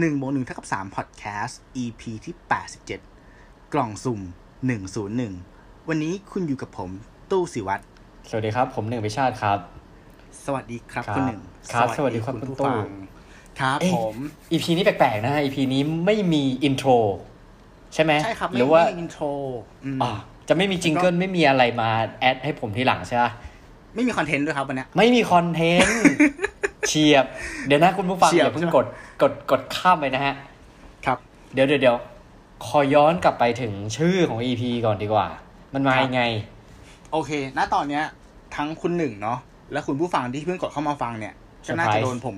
1บวก1เท่ากับ3 Podcast EP ที่ 87 กล่องสุ่ม 101 วันนี้คุณอยู่กับผมตู้สิวัตรสวัสดีครับ ผมหนึ่งพิชาติครับ สวัสดีครับครับคุณหนึ่งครับสวัสดีครับคุณผู้ตู้ฟังครับเอ๊ะผม EP นี้แปลกๆนะฮะ EP นี้ไม่มี intro ใช่ไหมใช่ครับหรือว่าไม่มี intro อืมอ่าจะไม่มี jingle ไม่มีอะไรมา add ให้ผมทีหลังใช่ไหมไม่มี content ด้วยครับวันเนี้ยไม่มี contentเฉียบ เดี๋ยวนะคุณผู้ฟังเฉียบอย่าเพิ่งใช่ไหมกด กดกดข้ามไปนะฮะ ครับ เดี๋ยวเดี๋ยวเดี๋ยวขอย้อนกลับไปถึงชื่อของ EP ก่อนดีกว่า มันมาครับยังไง โอเค ณ ตอนเนี้ย ทั้งคุณหนึ่งเนาะ และคุณผู้ฟังที่เพิ่งกดเข้ามาฟังเนี่ย ก็น่าจะ Surprise โดนผม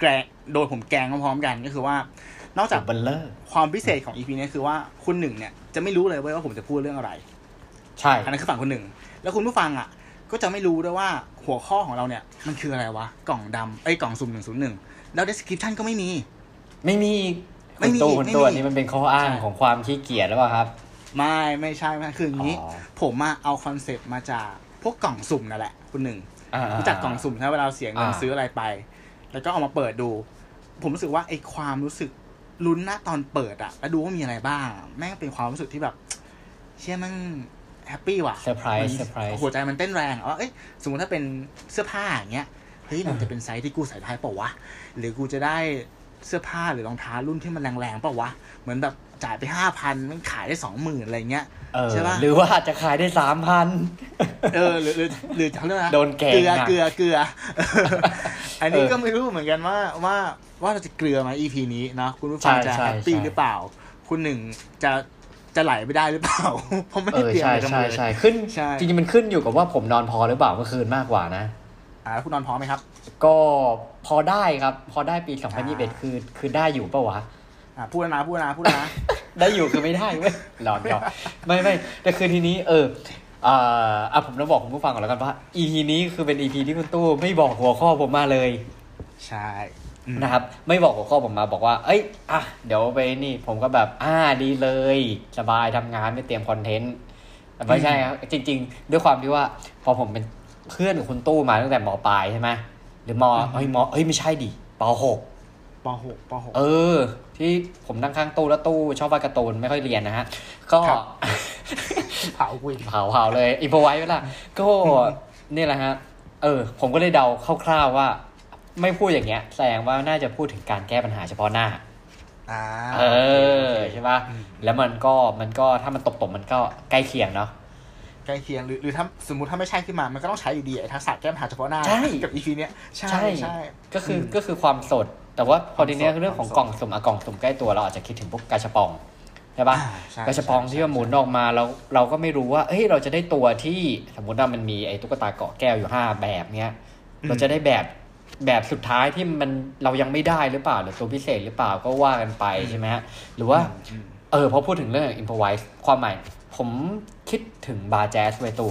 แกล้งโดนผมแกล้งพร้อมๆกันก็คือว่า นอกจากเบลเลอร์ความพิเศษของ EP เนี้ยคือว่าคุณหนึ่งเนี่ยจะไม่รู้เลยเว้ยว่าผมจะพูดเรื่องอะไร ใช่ อันนั้นคือฝั่งคุณหนึ่ง แล้วคุณผู้ฟังอะ ก็จะไม่รู้ด้วยว่าหัวข้อของเราเนี่ย มันคืออะไรวะ กล่องดำไอ้ยกล่องสุ่มหนึ่งศูนย์หนึ่ง แล้ว description ก็ไม่มี ไม่มีไม่มีคุณตู้คุณตู้ไม่มีอันนี้มันเป็นข้ออ้างใช่ของความขี้เกียจหรือเปล่าครับ ไม่ไม่ใช่ไม่คืออย่างนี้อ๋อผมมาเอาคอนเซปต์มาจากพวกกล่องสุ่มนั่นแหละคุณหนึ่งอ่ารู้จักกล่องสุ่มใช่ไหมเวลาเราเสียเงินอ่าซื้ออะไรไป แล้วก็เอามาเปิดดู ผมรู้สึกว่าไอ้ความรู้สึกลุ้นหน้าตอนเปิดอะแล้วดูว่ามีอะไรบ้าง แม่งเป็นความรู้สึกที่แบบ เชื่อมัน happy ว่ะเซอร์ไพรส์มันเซอร์ไพรส์หัวใจมันเต้นแรงอะว่าเอ้ยสมมติถ้าเป็นเสื้อผ้าอย่างเงี้ย เฮ้ยมันจะเป็นไซส์ที่กูใส่ได้เปล่าวะหรือกูจะได้เสื้อผ้าหรือรองเท้ารุ่นที่มันแรงๆเปล่าวะเหมือนแบบจ่ายไปห้าพันมันขายได้สองหมื่นอะไรเงี้ยเออใช่ปะหรือว่าจะขายได้สามพันเออหรือหรือหรือเขาเรียกว่าโดนแกงเกลือหนักเกลือเกลือ อันนี้เออก็ไม่รู้เหมือนกันว่าว่าว่าเราจะเกลือไหม EP นี้นะคุณผู้ฟังใช่จะใช่แฮปปี้ใช่หรือเปล่า คุณหนึ่งจะจะไหลไปได้หรือเปล่าเพราะไม่เอได้อเตรียมใช่อะไรกันใช่เลยใช่ขึ้นใช่จริงๆมันขึ้นอยู่กับว่าผมนอนพอหรือเปล่าเมื่อคืนมากกว่านะ อ่าคุณนอนพร้อมไหมครับ ก็พอได้ครับ พอได้ปีอ่า2021 คือ คือได้อยู่ปะวะ อ่าพูดแล้วนะพูดแล้วนะพูดแล้วนะ ได้อยู่คือไม่ได้เว้ยหลอนหยอกไม่ไม่แต่คือทีนี้ เอออ่าอะผมจะบอกคุณผู้ฟังก่อนแล้วกันว่า EP นี้คือเป็น EP ที่คุณตู้ไม่บอกหัวข้อผมมาเลย ใช่อืมนะครับ ไม่บอกหัวข้อผมมาบอกว่า เอ้ย อะ เดี๋ยวไปนี่ ผมก็แบบ อ่า ดีเลย สบายทำงานไม่เตรียมคอนเทนต์แต่ไม่ใช่ครับ จริง ๆ ด้วยความที่ว่า พอผมเป็น เพื่อนกับคุณตู้มาตั้งแต่มปลายใช่ไหมหรือมเฮ้ยมเฮ้ยไม่ใช่ดิปหกปหกปหกเออ ที่ผมนั่งข้างตู้แล้วตู้ชอบวาดการ์ตูนไม่ค่อยเรียนนะฮะ ก็ครับเผาคุยเผาเผาเลยอินพไว้เวลาก็นี่แหละฮะ เออ ผมก็เลยเดาคร่าวๆว่า ไม่พูดอย่างเงี้ย แสดงว่าน่าจะพูดถึงการแก้ปัญหาเฉพาะหน้าอ่าเออโคใช่ปะอืมแล้วมันก็มันก็ถ้ามันตบๆมันก็ใกล้เคียงเนาะ ใกล้เคียงหรือหรือถ้าสมมติถ้าไม่ใช่ขึ้นมา มันก็ต้องใช้อยู่ดีไอ้ทักษะแก้ปัญหาเฉพาะหน้าใช่กับ EP เนี้ยใช่ใช่ใช่ก็คืออมก็คือความสด แต่ว่าพอทีเนี้ยความสดเรื่องของความสดกล่องสุ่มอะกล่องสุ่มใกล้ตัวเราอาจจะคิดถึงพวกกาชาปองใช่ปะอ่าใช่กระชับปองที่ว่าหมุนออกมาเราเราก็ไม่รู้ว่าเฮ้ยเราจะได้ตัวที่สมมติว่ามันมีไอ้ตุ๊กตาเกาะแก้วอยู่ห้าแบบเนี้ยเราจะได้แบบแบบสุดท้ายที่มันเรายังไม่ได้หรือเปล่าหรือตัวพิเศษหรือเปล่าก็ว่ากันไปใช่ไหมฮะหรือว่าอืมเออพอพูดถึงเรื่อง improvise ความหมาย ผมคิดถึงบาร์แจ๊สไว้ตู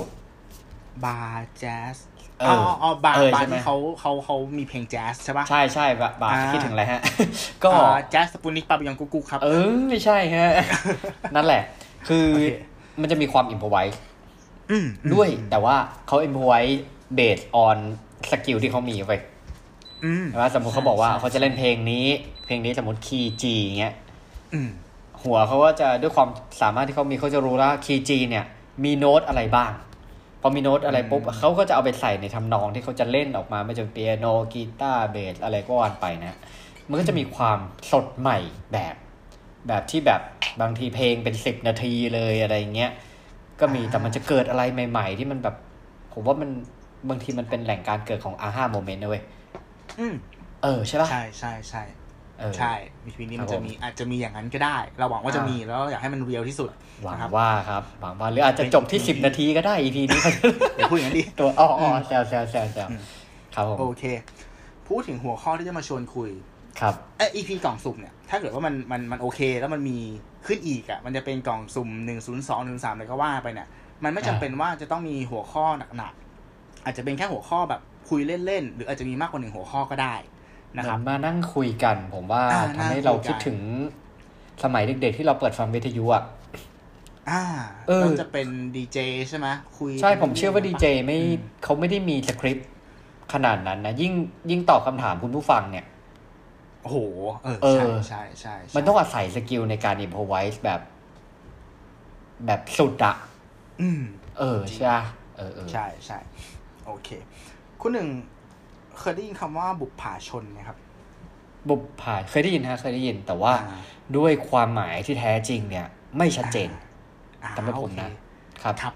บาร์แจ๊สเออ๋อออ๋อ๋อบาร์เออบาใช่ร์ไหมที่เขาเขาเขามีเพลงแจ๊สใช่ปะใช่ใช่บาบาร์อ่าคิดถึงอะไรฮะ ก็อ่าแจ๊สสปูนิกปาปิยองกุ๊กกุ๊กครับ เออไม่ใช่ฮะ นั่นแหละ คือโอเคมันจะมีความ improvise อืมด้วยแต่ว่าเขา improvise based on skill ที่เขามีไว้อืมว่าสมมติเขาบอกว่าใช่เขาจะเล่นเพลงนี้ เพลงนี้สมมติคีย์ G เงี้ยอืม หัวเขาก็จะด้วยความสามารถที่เขามีเขาจะรู้แล้วคีย์ G เนี่ยมีโน้ตอะไรบ้างพอมีโน้ตอะไรปุ๊บเขาก็จะเอาไปใส่ในทำนองที่เขาจะเล่นออกมาไม่ว่าจะเป็นเปียโนกีตาร์เบสอะไรก็ว่าไปนะ มันก็จะมีความสดใหม่แบบ แบบที่แบบบางทีเพลงเป็นสิบนาทีเลยอะไรเงี้ยก็มีแต่มันจะเกิดอะไรใหม่ ๆ ที่มันแบบ ผมว่ามันบางทีมันเป็นแหล่งการเกิดของอาห้าโมเมนต์นะเว้ยอืมเออใช่ปะใช่ใช่ใช่เออ ใช่มีพีนี้ครัมันบจะมีอาจจะมีอย่างนั้นก็ได้ เราหวังว่าจะอ่ามีมีแล้วเราอยากให้มันเรียลที่สุดหวังนะครับว่าครับหวังว่าหรืออาจจะจบที่สิบนาทีก็ได้ EP นี้อย่าพูดอย่างนั้นดิตัวอ๋ออ๋อแซวแซวแซวแซวอืมครับผมโอเค พูดถึงหัวข้อที่จะมาชวนคุย ครับเอ้ย EP กล่องสุ่มเนี่ยถ้าเกิดว่ามันมันมันโอเค แล้วมันมีขึ้นอีกอะมันจะเป็นกล่องสุ่มหนึ่งศูนย์สองหนึ่งสามอะไรก็ว่าไปเนี่ยมันไม่จำอ่าเป็นว่าจะต้องมีหัวข้อหนักๆอาจจะเป็นแค่หัวข้อแบบคุยเล่นๆหรืออาจจะมีมากกว่าหนึ่งหัวข้อก็ได้ นะเหคมืรัอบนมานั่งคุยกัน ผมว่าอ่าทำให้นั่งคุยเรากันคิดถึงสมัยเด็กๆที่เราเปิดฟังวิทยุอะอ่าเออเราจะเป็นดีเจใช่ไหมคุยใช่ผมเชื่อว่าดีเจไม่อืมเขาไม่ได้มีสคริปต์ขนาดนั้นนะ ยิ่งยิ่งตอบคำถามคุณผู้ฟังเนี่ยโอ้โหเออเออใช่ใช่ใช่ใช่มันต้องอาศัย skill ในการ improvise แบบ แบบสุดอะอืม เออใช่ปะเออเออใช่ใช่โอเค คุณหนึ่ง เคยได้ยินคำว่าบุปผาชนไหมครับ บุปผาเคยได้ยินฮะเคยได้ยิน แต่ว่าอ่าด้วยความหมายที่แท้จริงเนี่ย ไม่ชัดเจนอ่าสำหรับผมนะโอเคครับครับ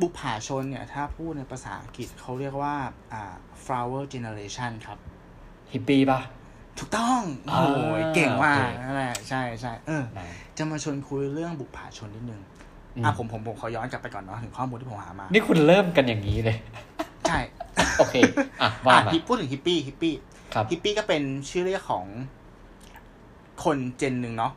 บุปผาชนเนี่ย ถ้าพูดในภาษาอังกฤษเขาเรียกว่าอ่า flower generation ครับฮิปปี้ปะถูกต้องอ่าโอ้ยเก่งมากโอเคนั่นแหละใช่ใช่เออนะจะมาชวนคุยเรื่องบุปผาชนนิดนึงอืมอะผมผมผมขอย้อนกลับไปก่อนเนาะถึงข้อมูลที่ผมหามา นี่คุณเริ่มกันอย่างนี้เลย ใช่ โอเค อะว่าอะมาฮิปพูดถึงฮิปปี้ฮิปปี้ครับฮิปปี้ก็เป็นชื่อเรียกของคนเจนหนึ่งเนาะ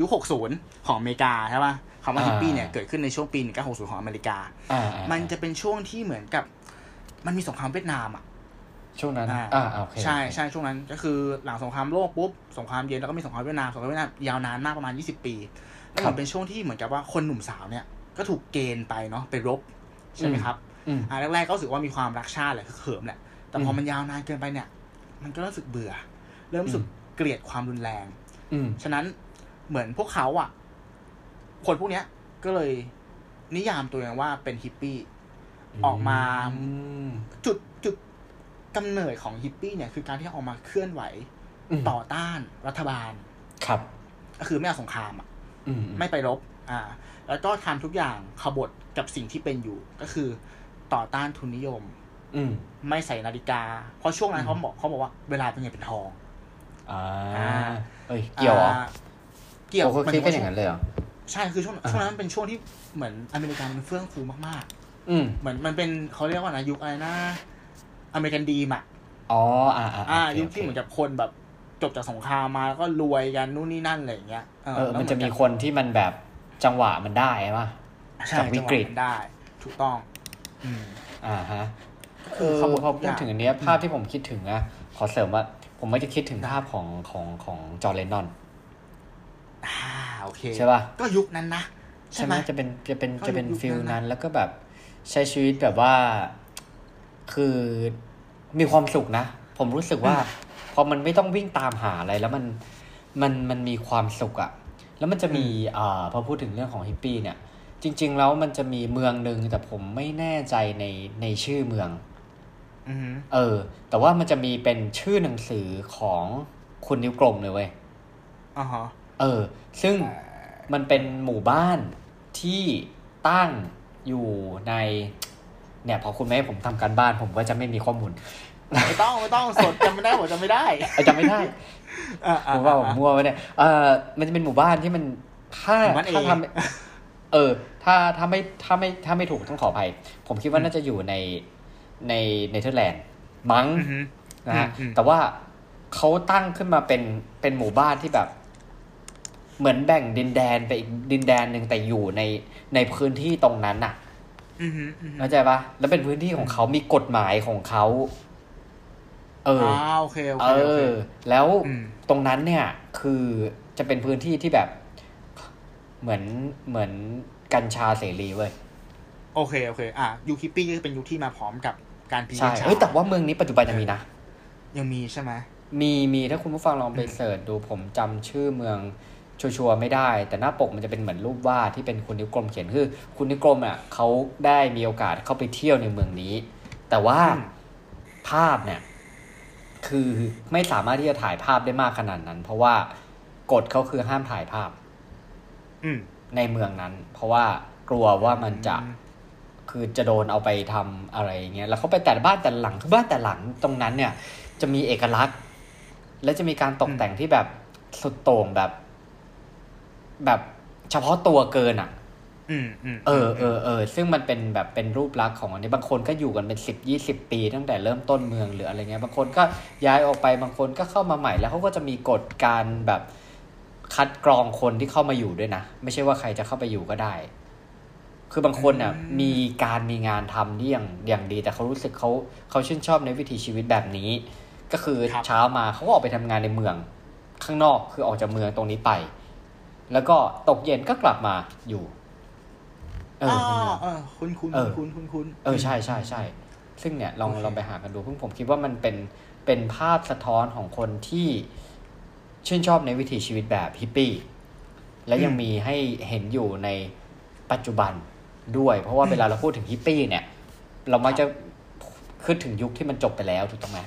ยุค60ของอเมริกาใช่ป่ะคำว่าอ่าฮิปปี้เนี่ยเกิดขึ้นในช่วงปี1960ของอเมริกาอ่าอ่ามันจะเป็นช่วงที่เหมือนกับ มันมีสงครามเวียดนามอะ ช่วงนั้นอ่าอ่าโอเคใช่ใช่ช่วงนั้นก็คือหลังสงครามโลกปุ๊บสงครามเย็นแล้วก็มีสงครามเวียดนามสงครามเวียดนามยาวนานมากประมาณ20ปีแล้วมันเป็นช่วงที่เหมือนกับว่าคนหนุ่มสาวเนี่ย ก็ถูกเกณฑ์ไปเนาะไปรบใช่ไหมครับ อืมอ่าแรกๆก็รู้สึกว่ามีความรักชาติแหละคือเขิมแหละ แต่พออมมันยาวนานเกินไปเนี่ย มันก็เริ่มรู้สึกเบื่อ เริ่มรู้สึกอืมเกลียดความรุนแรง อืมฉะนั้นเหมือนพวกเขาอะ คนพวกเนี้ย ก็เลยนิยามตัวเองว่าเป็นฮิปปี้ออกมามจุดจุดกำเนิดของฮิปปี้เนี่ยคือการที่ออกมาเคลื่อนไหวมต่อต้านรัฐบาล ครับ ก็คือไม่เอาสงครามอะอืมไม่ไปรบ อ่า แล้วก็ทำทุกอย่างขบฏกับสิ่งที่เป็นอยู่ ก็คือ ต่อต้านทุนนิยม อืมไม่ใส่นาฬิกา เพราะช่วงนั้นอืมเขาบอกเขาบอกว่าเวลาเป็นเงินเป็นทอง อ่าอ่าเอ้ยเกี่ยวเหรออ่าเกี่ยวโอ้เขาคิดกันอย่างนั้นเลยเหรอ ใช่คือช่วงอ่า ช่วงนั้นมันเป็นช่วงที่เหมือนอเมริกามันเฟื่องฟูมากอืมๆ เหมือนมันเป็นเขาเรียกว่านะยุคอะไรนะอเมริกันดีมอะ อ๋ออ่าอ่าอ่าโอเคยุคที่เหมือนกับคนแบบจบจากสงครามมาแล้วก็รวยกันนู่นนี่นั่นอะไรอย่างเงี้ยเออแล้วมันจะมีเหคนที่มันแบบจังหวะมันได้ป่ะ ใช่จากวิกฤต จังหวะมันได้ ถูกต้อง อืมอ่าฮะคืเอออขบวนพอทุกพูอดย่างถึงอันเนี้ยภาพที่ผมคิดถึงอะขอเสริมว่า ผมไม่จะคิดถึงภาพของของของจอร์เลนนอนอ่าโอเคใช่ป่ะก็ยุคนั้นนะใช่ใช่ไหไหมมจะเป็นจะเป็นก็จะเป็นยุคฟิลนั้นนะนั้น แล้วก็แบบใช้ชีวิตแบบว่า คือมีความสุขนะ ผมรู้สึกว่า พอมันไม่ต้องวิ่งตามหาอะไรแล้วมันมันมันมีความสุขอะแล้วมันจะมีอ่าพอพูดถึงเรื่องของฮิปปี้เนี่ย จริง ๆ แล้วมันจะมีเมืองหนึ่งแต่ผมไม่แน่ใจในในชื่อเมืองอือฮึเออ แต่ว่ามันจะมีเป็นชื่อหนังสือของคุณนิ้วกลมเลยเว้ยอ่าฮะเออ ซึ่งมันเป็นหมู่บ้านที่ตั้งอยู่ใน เนี่ยพอคุณแม่ให้ผมทำการบ้านผมก็จะไม่มีข้อมูลไม่ต้องไม่ต้องสดจำไม่ได้ผมจำไม่ได้เออจำไม่ได้อ่าผอ่ามว่าผมมั่วไปเนี่ยเออมันจะเป็นหมู่บ้านที่มันถ้าหมู่บ้านถ้าเอทำ เออ ถ้าถ้าไม่ถ้าไม่ถ้าไม่ถูกต้องขออภัย ผมคิดว่าน่าจะอยู่ในในเนเธอร์แลนด์มั้งอือฮึนะฮะอืมแต่ว่าเขาตั้งขึ้นมาเป็นเป็นหมู่บ้านที่แบบ เหมือนแบ่งดินแดนไปอีกดินแดนหนึ่งแต่อยู่ในในพื้นที่ตรงนั้นน่ะอือฮึอือฮึเข้าใจปะแล้วเป็นพื้นที่ของเขามีกฎหมายของเขาเอออ่าโอเคโอเอเคโอเคอแล้วอืมตรงนั้นเนี่ย คือจะเป็นพื้นที่ที่แบบ เหมือนเหมือนกัญชาเสรีเว้ยโอเคโอเค อะยูคิปปี้ก็เป็นยุคที่มาพร้อมกับการพิจาใช่รณาเอ้ยแต่ว่าเมืองนี้ปัจจุบันยังมีนะ ยังมีใช่ไหมมีมีถ้าคุณผู้ฟังลองไปเสิร์ชดูผมจำชื่อเมืองชัวร์ๆไม่ได้ แต่หน้าปกมันจะเป็นเหมือนรูปวาดที่เป็นคุณนิ้วกลมเขียนคือ คุณนิ้วกลมอะเขาได้มีโอกาสเข้าไปเที่ยวในเมืองนี้ แต่ว่าอืมภาพเนี่ย คือไม่สามารถที่จะถ่ายภาพได้มากขนาดนั้น เพราะว่ากฎเขาคือห้ามถ่ายภาพอืม ในเมืองนั้น เพราะว่ากลัวว่ามันจะอืมคือจะโดนเอาไปทำอะไรอย่างเงี้ยแล้วเขาไปแต่ละบ้านแต่ละหลังคือบ้านแต่ละหลังตรงนั้นเนี่ย จะมีเอกลักษณ์ และจะมีการตกแต่งที่แบบสุดโต่งแบบ แบบเฉพาะตัวเกินอะอืมอืมเออเออเออซึ่งมันเป็นแบบเป็นรูปลักษณ์ของอันนี้บางคนก็อยู่กันเป็นสิบยี่สิบปี ตั้งแต่เริ่มต้นเมืองหรืออะไรเงี้ย บางคนก็ย้ายออกไปบางคนก็เข้ามาใหม่แล้วเขาก็จะมีกฎการแบบ คัดกรองคนที่เข้ามาอยู่ด้วยนะ ไม่ใช่ว่าใครจะเข้าไปอยู่ก็ได้ คือบางคนอะ มีการมีงานทำที่อย่างอย่างดี แต่เขารู้สึกเขาเขาชื่นชอบในวิถีชีวิตแบบนี้ ก็คือเช้ามาเขาก็ออกไปทำงานในเมือง ข้างนอกคือออกจากเมืองตรงนี้ไป แล้วก็ตกเย็นก็กลับมาอยู่ เอออ่าในเมืองเออคุณคุณเออคุณคุณคุณเออใช่ใช่ใช่ซึ่งเนี่ยลองโอเคลองไปหากันดูเพิ่งผมคิดว่ามันเป็นเป็นภาพสะท้อนของคนที่ ชื่นชอบในวิถีชีวิตแบบฮิปปี้ และยังอืมมีให้เห็นอยู่ในปัจจุบันด้วย เพราะว่าเวลาเราพูดถึงฮิปปี้เนี่ย เรามักจะคิดถึงยุคที่มันจบไปแล้วถูกต้องไหม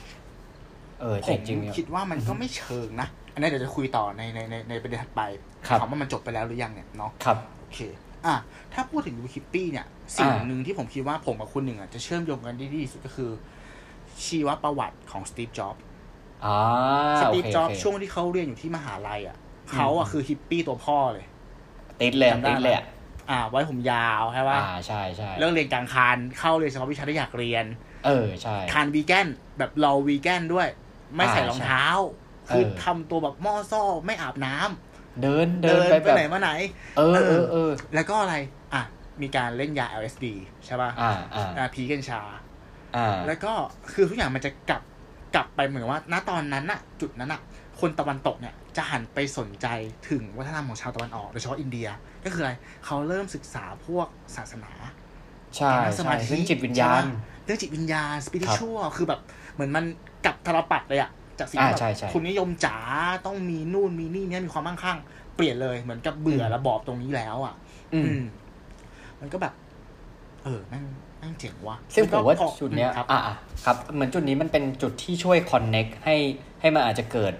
เออผแต่มจริงๆเนี่ยคิดว่ามันก็ไม่เชิงนะ อันนี้เดี๋ยวจะคุยต่อในในในในประเด็นถัดไปครับถามว่ามันจบไปแล้วหรือยังเนี่ยเนาะครับโอเค อะถ้าพูดถึงยูคิปปี้เนี่ย สิ่งอ่าหนึ่งที่ผมคิดว่าผมกับคุณหนึ่งอะจะเชื่อมโยงกันได้ดีที่สุดก็คือ ชีวประวัติของสตีฟจ็อบส์อ่า สโอตีฟเคจ็อบโอส์เคช่วงที่เขาเรียนอยู่ที่มหาลัยอะเขาอะคือฮิปปี้ตัวพ่อเลย ติดเลยจำได้ติดเลยอะอ่า ไว้ผมยาวใช่ป่ะอ่าใช่ใช่เลิกเรียนกลางคันเข้าเรียนเฉพาะวิชาที่อยากเรียน เออใช่คานวีแกนแบบเราวีแกนด้วย ไม่ใส่อ่ารองเท้าใช่คือเออทำตัวแบบหม้อซ่อไม่อาบน้ำเดินเดิเดินนไปไปแบบไหนมาไหน เออเอเอออเออแล้วก็อะไร อะมีการเล่นยา LSD ใช่ป่ะอ่าอ่าอ่าพีกันชา อ่า แล้วก็คือทุกอย่างมันจะกลับ กลับไปเหมือนว่า ณตอนนั้นน่ะจุดนั้นน่ะคนตะวันตกเนี่ยจะหันไปสนใจถึงวัฒนธรรมของชาวตะวันออกโดยเฉพาะอินเดียก็คืออะไรเขาเริ่มศึกษาพวกศาสนาใช่การนั่งสมาใช่ธิซึ่งจิตวิญญาณใช่ปะเรื่องจิตวิญญาณสปิริชัวคือแบบ เหมือนมันกลับตลปัดเลยอะจากสิ่งที่อ่าแบบใช่ใช่คุณนิยมจ๋าต้องมีนู่นมีนี่เนี่ยมีความมั่งคั่ง เปลี่ยนเลยเหมือนกับเบื่ออืมระบอบตรงนี้แล้วอะอืมอืม มันก็แบบ เออแม่ง แม่งเจ๋งว่ะซึ่งผมว่าแล้ก็พอจุดเนี้ยครับอะอะครับ เหมือนจุดนี้มันเป็นจุดที่ช่วย connect ให้ให้มันอาจจะเกิด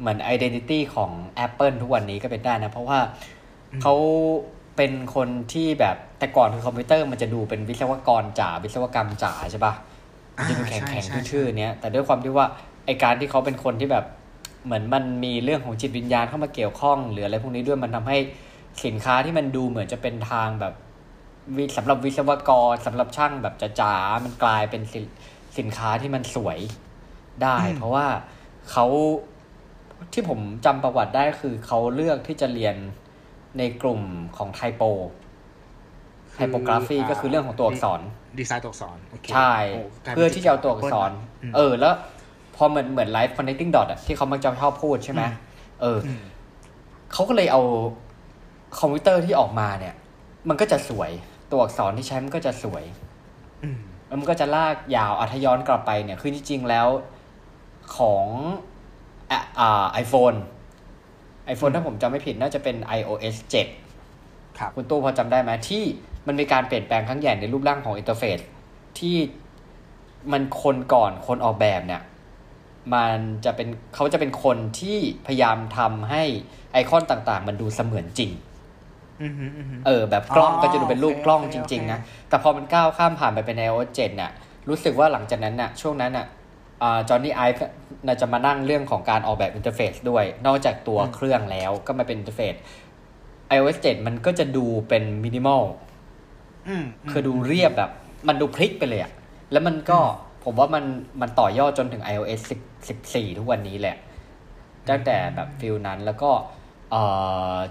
เหมือน identity ของ Apple ทุกวันนี้ก็เป็นได้นะ เพราะว่าเขาเป็นคนที่แบบแต่ก่อนคือคอมพิวเตอร์มันจะดูเป็นวิศวกรจ๋าวิศวกรรมจ๋าใช่ปะมันจะดูแข็งอ่าแข็งใช่ใช่ทื่อๆเนี้ยแต่ด้วยความที่ว่าไอการที่เขาเป็นคนที่แบบเหมือนมันมีเรื่องของจิตวิญญาณเข้ามาเกี่ยวข้อง หรืออะไรพวกนี้ด้วยมันทำให้สินค้าที่มันดูเหมือนจะเป็นทางแบบ วิสำหรับวิศวกรสำหรับช่างแบบจ๋าๆมันกลายเป็นสินสินค้าที่มันสวยได้อืมเพราะว่าเขาที่ผมจำประวัติได้คือเขาเลือกที่จะเรียนในกลุ่มของไทโปไทโปกราฟีก็คือเรื่องของตัวอักษร ดีไซน์ตัวอักษรโอเคใช่โกลายป็นเพื่อที่จะเอาตัวอักษรมเออ แล้วพอเหมือนเหมือน live connecting dot อะที่เขามักจะชอบพูดใช่ไหมอืมเอออืมเขาก็เลยเอาคอมพิวเตอร์ที่ออกมาเนี่ย มันก็จะสวย ตัวอักษรที่ใช้มันก็จะสวยอืมแล้วมันก็จะลากยาวอะย้อนกลับไปเนี่ย คือจริงๆแล้วของอะอ่า iPhone iPhone ถ้าผมจำไม่ผิดน่าจะเป็น iOS 7 ครับ คุณตู้พอจำได้ไหมที่มันมีการเปลี่ยนแปลงครั้งใหญ่ในรูปร่างของ interface ที่มันคนก่อนคนออกแบบเนี่ย มันจะเป็นเขาจะเป็นคนที่พยายามทำให้ไอคอนต่างๆ มันดูเสมือนจริงอืมฮึอืมฮึ เออ แบบกล้องอ๋อก็จะดูเป็นรูปโอเคกล้องโอเคจริงโอเคๆนะ แต่พอมันก้าวข้ามผ่านไปเป็น iOS 7เนี่ยรู้สึกว่าหลังจากนั้นน่ะ ช่วงนั้นน่ะ Jony Ive น่าจะมานั่งเรื่องของการออกแบบ interface ด้วย นอกจากตัวเครื่องแล้วก็มาเป็น interface iOS 7 มันก็จะดูเป็นมินิมอลอืมมคือดูเรียบแบบ มันดูพลิกไปเลยอะแล้วมันก็ผมว่ามันมันต่อยอดจนถึง iOS 10 14ทุกวันนี้แหละ ตั้งแต่แบบ feel นั้นแล้วก็เอ่อ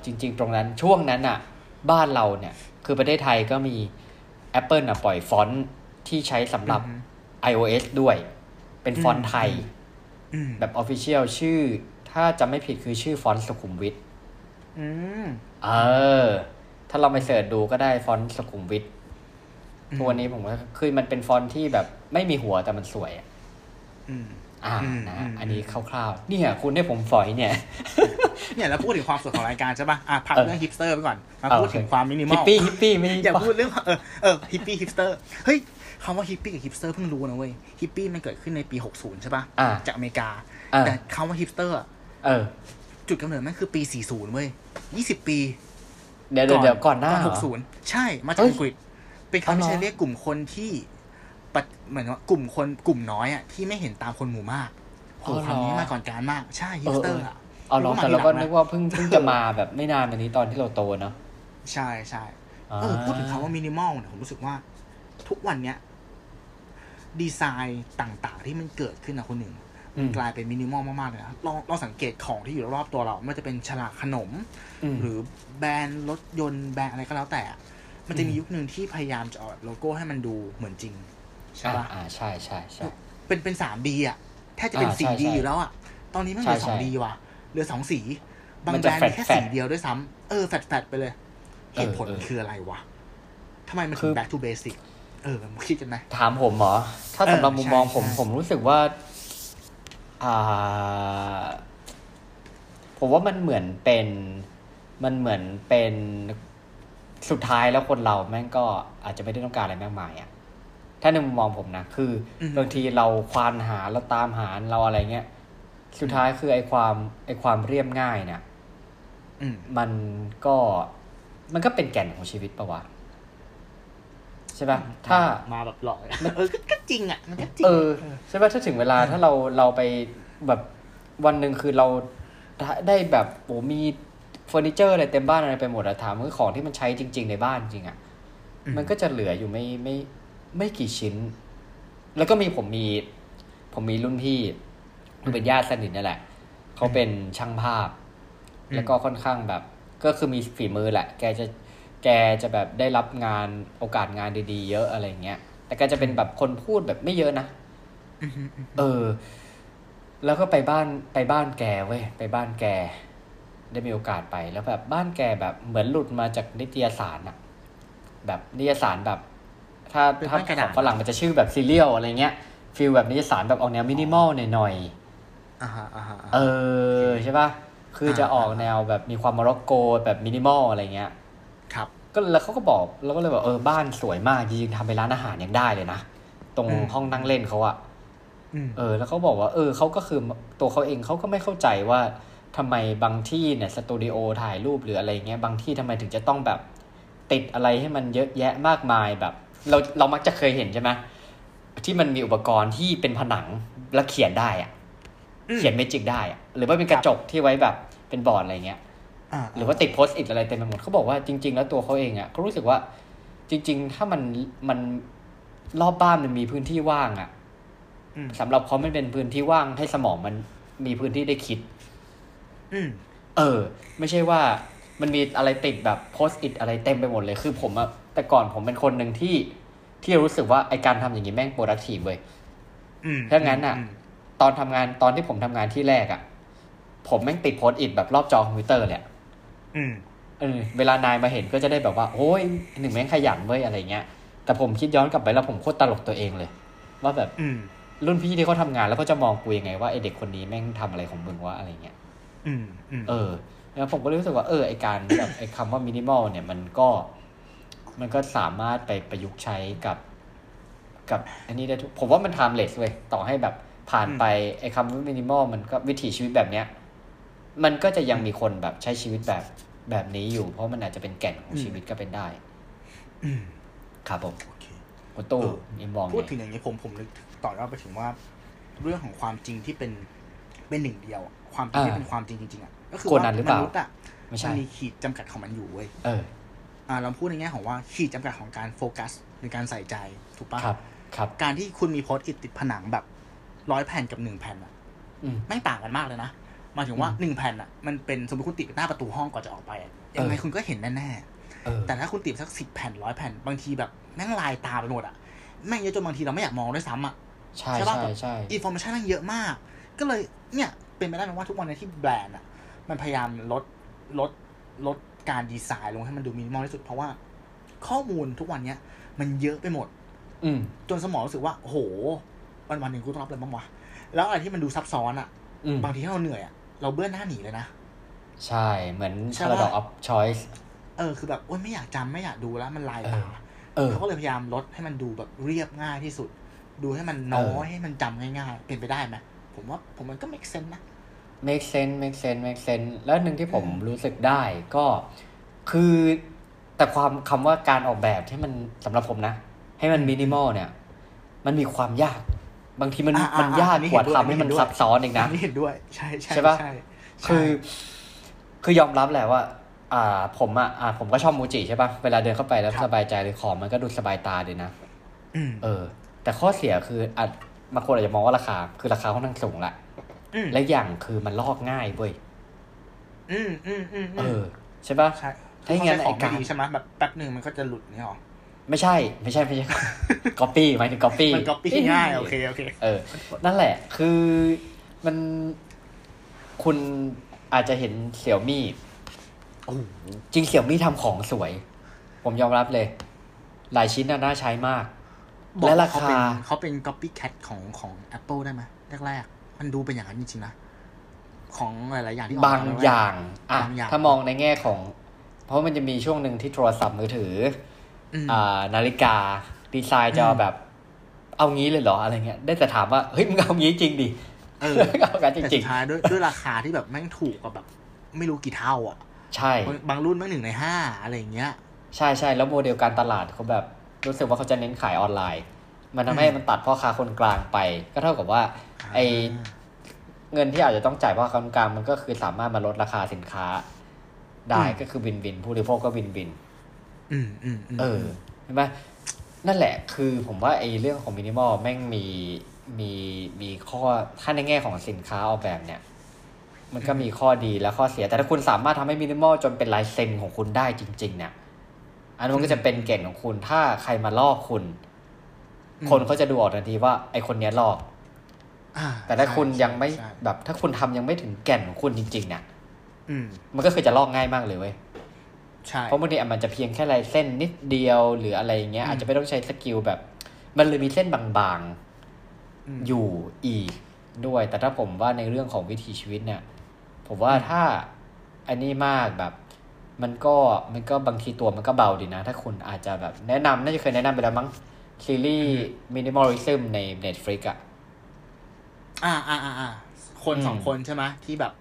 จริง ๆ ตรงนั้นช่วงนั้นอะบ้านเราเนี่ยคือประเทศไทยก็มี Apple อะปล่อยฟอนต์ที่ใช้สำหรับอืม iOS ด้วย เป็นฟอนต์ไทยอืมแบบ Official ชื่อ ถ้าจำไม่ผิดคือชื่อฟอนต์สุขุมวิทอืมเออ ถ้าเราไป search ดูก็ได้ฟอนต์สุขุมวิททุกวันนี้ผมว่าคือมันเป็นฟอนต์ที่แบบไม่มีหัวแต่มันสวยอะ อืมอ่าอืมนะอืมอันนี้คร่าวๆเนี่ยคุณให้ผมฝอยเนี่ย เนี่ยเราพูดถึงความสวยของรายการใช่ป่ะอะพักเออเรื่องฮิปสเตอร์ไปก่อนมาเออพูดถึงความมินิมอฮิปปี้ฮิปปี้ไม่อย่าพูดเรื่องเออเออฮิปปี้ฮิปสเตอร์เฮ้ยคำว่าฮิปปี้กับฮิปสเตอร์เพิ่งรู้นะเว้ยฮิปปี้มันเกิดขึ้นในปี 60 ใช่ป่ะอ่าจากอเมริกาอ่าแต่คำว่าฮิปสเตอร์เออ จุดกำเนิดมันคือปี 40 เว้ย 20 ปี เดี๋ยวเดี๋ยวเดี๋ยวก่อนหน้าก่อนเหรอ60 ใช่มาจากเฮ้ยอังกฤษเป็นอ๋อคำเหรอที่ใช้เรียกกลุ่มคนที่ปะ เหมือนว่ากลุ่มคนกลุ่มน้อยอะที่ไม่เห็นตามคนหมู่มากโหคำนี้มาก่อนการมาก ใช่ฮิปสเตอร์อะเอาลองรู้แต่มเราก็ทีหลังะนึกว่าเพิ่งเพิ่งจะมาแบบไม่นานมานี้ตอนที่เราโตเนาะใช่ใช่เออพูดถึงคำว่ามินิมอลเนี่ยผมรู้สึกว่า ทุกวันเนี้ยดีไซน์ต่างๆ ที่มันเกิดขึ้นนะคุณหนึ่งอืมกลายเป็นมินิมอลมากๆเลยนะลองลองสังเกตของที่อยู่รอบๆตัวเราไม่ว่าจะเป็นฉลากขนมอืมหรือแบรนด์รถยนต์แบรนด์อะไรก็แล้วแต่อะมันจะมีอืมยุคหนึ่งที่พยายามจะออกแบบโลโก้ให้มันดูเหมือนจริง ใช่อ่าปะอ่าใช่ใช่ใช่เป็นเป็นสาม D อะแทบจะเป็นอ่าสี่ใช่ D ใช่อยู่แล้วอะ ตอนนี้มันเหลือใช่สองใช่ D ว่ะเหลือสองสี บางแบรนด์มันจะมีแค่แฟดๆสีเดียวด้วยซ้ำเออ flat flat ๆไปเลยเหตุผลเออมันคืออะไรวะทำไมมันคืถึงอ back to basic เออมึงคิดกันไหมถามผมเหรอ ถ้าสำหรับเออมุมมองใช่ผมใช่ผมรู้สึกว่า อ่า ผมว่ามันเหมือนเป็น มันเหมือนเป็นสุดท้ายแล้วคนเราแม่งก็อาจจะไม่ได้ต้องการอะไรมากมายอะ ถ้าในมุมมองผมนะ คืออบางทีเราควานหาเราตามหาเราอะไรเงี้ย สุดท้ายคือไอ้ความไอ้ความเรียบง่ายเนี่ยอืมมันก็มันก็เป็นแก่นของชีวิตปะวะใช่ปะถ้ามาแบบหล่อเออก็ก็จริงอะมันก็จริงเออใช่ปะถ้าถึงเวลาถ้าเราเราไปแบบวันหนึ่งคือเราได้แบบโอ้มีเฟอร์นิเจอร์อะไรเต็มบ้านอะไรไปหมดอะถามว่าของที่มันใช้จริง ๆ ในบ้านจริงอะมันก็จะเหลืออยู่ไม่ไม่ไม่ กี่ชิ้น แล้วก็มีผมมี ผมมีรุ่นพี่มันเป็นญาติสนิทนั่นแหละ เขาเป็นช่างภาพ แล้วก็ค่อนข้างแบบ ก็คือมีฝีมือแหละ แกจะแกจะแบบได้รับงานโอกาสงานดีๆ เยอะอะไรเงี้ย แต่แกจะเป็นแบบคนพูดแบบไม่เยอะนะเออ แล้วก็ไปบ้านไปบ้านแกเว้ยไปบ้านแก ได้มีโอกาสไปแล้วแบบบ้านแกแบบเหมือนหลุดมาจากนิตยสารอะแบบนิตยสารแบบ ถ้าเป็นถ้าบ้านกระขดาษองฝรั่งมันจะชื่อแบบซีเรียลอะไรเงี้ยfeel แบบนิตยสารแบบออกแนวมินิมอลหน่อยๆอ่าฮะอ่าฮะเออใช่ป่ะคือจะอ่าออกแนวแบบมีความโมร็อกโกแบบมินิมอลอะไรเงี้ย ครับ ก็แล้วเขาก็บอกแล้วก็เลยบอกเออบ้านสวยมากจริงๆทำเป็นร้านอาหารยังได้เลยนะ ตรงอืมห้องนั่งเล่นเขาอะอืมเออ แล้วเขาบอกว่า เออเขาก็คือตัวเขาเองเขาก็ไม่เข้าใจว่าทำไมบางที่เนี่ยสตูดิโอถ่ายรูปหรืออะไรเงี้ยบางที่ทำไมถึงจะต้องแบบติดอะไรให้มันเยอะแยะมากมายแบบ เราเรามักจะเคยเห็นใช่ไหมที่มันมีอุปกรณ์ที่เป็นผนังแล้วเขียนได้อะอืมเขียนเมจิกได้อะหรือว่าเป็นกระจกที่ไว้แบบเป็นบอร์ดอะไรเงี้ยอ่าหรือว่าติดโพสต์อิทอะไรเต็มไปหมดเขาบอกว่าจริง ๆ แล้วตัวเขาเองอะ่ะเขารู้สึกว่า จริง ๆ ถ้ามันมันรอบบ้านมันมีพื้นที่ว่างอะ่ะอืมสำหรับเขามันเป็นพื้นที่ว่างให้สมองมันมีพื้นที่ได้คิดอืมเออ ไม่ใช่ว่ามันมีอะไรติดแบบ Post-it อะไรเต็มไปหมดเลยคือผมอะแต่ก่อนผมเป็นคนหนึ่งที่ ที่รู้สึกว่าไอการทำอย่างนี้แม่ง productive เว้ยอืมถ้างั้นน่ะอืมตอนทำงานตอนที่ผมทำงานที่แรกอะผมแม่งติด Post-it แบบรอบจอคอมพิวเตอร์เลยอะอืมเออเวลานายมาเห็นก็จะได้แบบว่า โอ้ยหนึ่งแม่งขยันเว้ยอะไรเงี้ย แต่ผมคิดย้อนกลับไปแล้วผมโคตรตลกตัวเองเลย ว่าแบบอืมรุ่นพี่ที่เขาทำงานแล้วเขาจะมองกูยังไงว่าไอเด็กคนนี้แม่งทำอะไรของมึงวะอะไรเงี้ยอืมอืมเออแล้วผมก็รู้สึกว่าเออไอการแบบไอคำว่ามินิมอลเนี่ยมันก็ มันก็สามารถไปประยุกต์ใช้กับกับอันนี้ได้ทุกผมว่ามัน timeless เว้ยต่อให้แบบผ่านไปไอคำว่ามินิมอลมันก็วิถีชีวิตแบบเนี้ย มันก็จะยังมีคนแบบใช้ชีวิตแบบแบบนี้อยู่ เพราะมันอาจจะเป็นแก่นของชีวิตก็เป็นได้อืมครับผมโอเคคุณตู้เออยิมมองพูดไงถึงอย่างนี้ผมผมนึกต่อยอดไปถึงว่า เรื่องของความจริงที่เป็นเป็นหนึ่งเดียวอะความจริงที่เป็นความจริงจริงๆอะก็คือโกว่านันหรือเปล่ามนุษย์อะไม่มัใช่นมีขีดจำกัดของมันอยู่เว้ย เอออ่าเราพูดในแง่ของว่าขีดจำกัดของการโฟกัสหรือการใส่ใจถูกปะครับ ครับ การที่คุณมีโพสต์อิทติดผนังแบบร้อยแผ่นกับหนึ่งแผ่นอะอืมแม่งต่างกันมากเลยนะหมายถึงว่าอืมหนึ่งแผ่นอะมันเป็นสมมติคุณติดหน้าประตูห้องก่อนจะออกไปอะยังไงเออคุณก็เห็นแน่เออๆแต่ถ้าคุณติดสักสิบแผ่นร้อยแผ่นบางทีแบบแม่งลายตาไปหมดอะแม่งเยอะจนบางทีเราไม่อยากมองด้วยซ้ำอะใช่ใช่ปะใช่ใช่ information แม่งเยอะมาก ก็เลยเนี่ยเป็นไปได้ไหมว่าทุกวันนี้ที่แบรนด์อะ มันพยายามลดลดลด การดีไซน์ลงให้มันดูมินิมอลที่สุด เพราะว่าข้อมูลทุกวันเนี้ย มันเยอะไปหมด อืมจนสมองรู้สึกว่าโอ้โหวันวันๆหนึ่งกูต้องรับอะไรบ้างวะแล้วอะไรที่มันดูซับซ้อนอะอืมบางทีถ้าเราเหนื่อยอะเราเบือนหน้าหนีเลยนะ ใช่เหมือนใช่ paradox ปะ of choice เออคือแบบโอ๊ยไม่อยากจำไม่อยากดูแล้วมันลายตาเออเขาก็เลยพยายามลดให้มันดูแบบเรียบง่ายที่สุด ดูให้มันน้อยเออให้มันจำง่ายๆ เป็นไปได้ไหมผมว่าผมมันก็ make sense นะ make sense make sense make sense แล้วหนึ่งที่ผมรู้สึกได้ก็คือแต่ความคำว่าการออกแบบที่มันสำหรับผมนะ ให้มันมินิมอลเนี่ย มันมีความยาก บางทีมันอ่าอ่ามันยากอันนี้กว่าเห็นด้วยทำให้มันอันนี้เห็นด้วยซับซ้อนเองนะอันนี้เห็นด้วย ใช่ใช่ใช่ปะใช่คือ คือยอมรับแหละว่า อ่า ผมอะอ่าผมก็ชอบ Muji ใช่ปะเวลาเดินเข้าไปแล้วสบายใจเลยของมันก็ดูสบายตาดีนะอืมเออ แต่ข้อเสียคืออาจบางคนอาจจะมองว่าราคา คือราคาค่อนข้างสูงแหละอืม และอย่างคือมันลอกง่ายเว้ยอืมอืมอืมเออ ใช่ปะใช่ถ้าอย่างนั้นเขใช้ของไอ้การไม่ดีใช่ไหมแบบแป๊บหนึ่งมันก็จะหลุดเนี่ยหรอไม่ใช่ ไม่ใช่ไม่ใช่ก๊อปปี้หมายถึงก๊อปปี้มันก๊อปปี้ง่ายโอเคโอเคเออ นั่นแหละ คือมันคุณอาจจะเห็นเสี่ยวมี่โอ้โหจริงเสี่ยวมี่ทำของสวย ผมยอมรับเลย หลายชิ้นน่ะน่าใช้มากบอกและราว่าเขาเป็นคาเขาเป็น copycat ของของ Apple ได้ไหมแรกๆ มันดูเป็นอย่างนั้นจริงๆนะ ของหลายๆอย่างที่ออกบางมอย่างอะบางอย่างถ้ามองในแง่ของ เพราะมันจะมีช่วงหนึ่งที่โทรศัพท์มือถืออืมอ่า นาฬิกา ดีไซน์จะเอาแบบ เอางี้เลยเหรออะไรเงี้ย ได้แต่ถามว่า เฮ้ยมึงเอางี้จริงดิเออเอากันจแต่ริสุงดท้ายด้วยด้วยราคาที่แบบแม่งถูกกว่าแบบ ไม่รู้กี่เท่า อะๆใช่บางบางรุ่นแม่งหนึ่งในห้าอะไรอย่างเงี้ย ใช่ใช่แล้วโมเดลการตลาดเขาแบบรู้สึกว่าเขาจะเน้นขายออนไลน์ มันทำให้อืมมันตัดพ่อค้าคนกลางไป ก็เท่ากับว่าไอเงินที่อาจจะต้องจ่ายพ่อค้าคนกลางมันก็คือสามารถมาลดราคาสินค้า ได้ก็คือวินวินผู้บริโภคก็วินวินอืมอืมมเออใช่ไหมนั่นแหละคือผมว่าไอ้เรื่องของมินิมอลแม่งมีมีมีข้อถ้าในแง่ของสินค้าออกแบบเนี่ย มันก็มีข้อดีและข้อเสีย แต่ถ้าคุณสามารถทำให้มินิมอลจนเป็นลายเซ็นของคุณได้จริง ๆ เนี่ย อันนั้นมันก็จะเป็นเก่งของคุณถ้าใครมาลอกคุณ คนเขาจะดูออกทันทีว่า ไอคนเนี้ยลอกอ่าแต่ถ้าคุณยังไม่ใช่แบบ ถ้าคุณทำยังไม่ถึงแก่นของคุณจริงๆเนี่ยอืมมันก็คือจะลอกง่ายมากเลยเว้ยใช่เพราะบางทีอะมันจะเพียงแค่ลายเส้นนิดเดียวหรืออะไรอย่างเงี้ยอืมอาจจะไม่ต้องใช้สกิลแบบ มันเลยมีเส้นบางอืมๆอยู่อีกด้วย แต่ถ้าผมว่าในเรื่องของวิถีชีวิตเนี่ย ผมว่าถ้าอันนี้มากแบบ มันก็มันก็บางทีตัวมันก็เบาดีนะ ถ้าคุณอาจจะแบบแนะนำน่าจะเคยแนะนำไปแล้วมั้ง ซีรีส์ minimalism ใน Netflix อะอ่าอ่าอ่าอ่าคนอืมสองคนใช่ไหมที่แบบ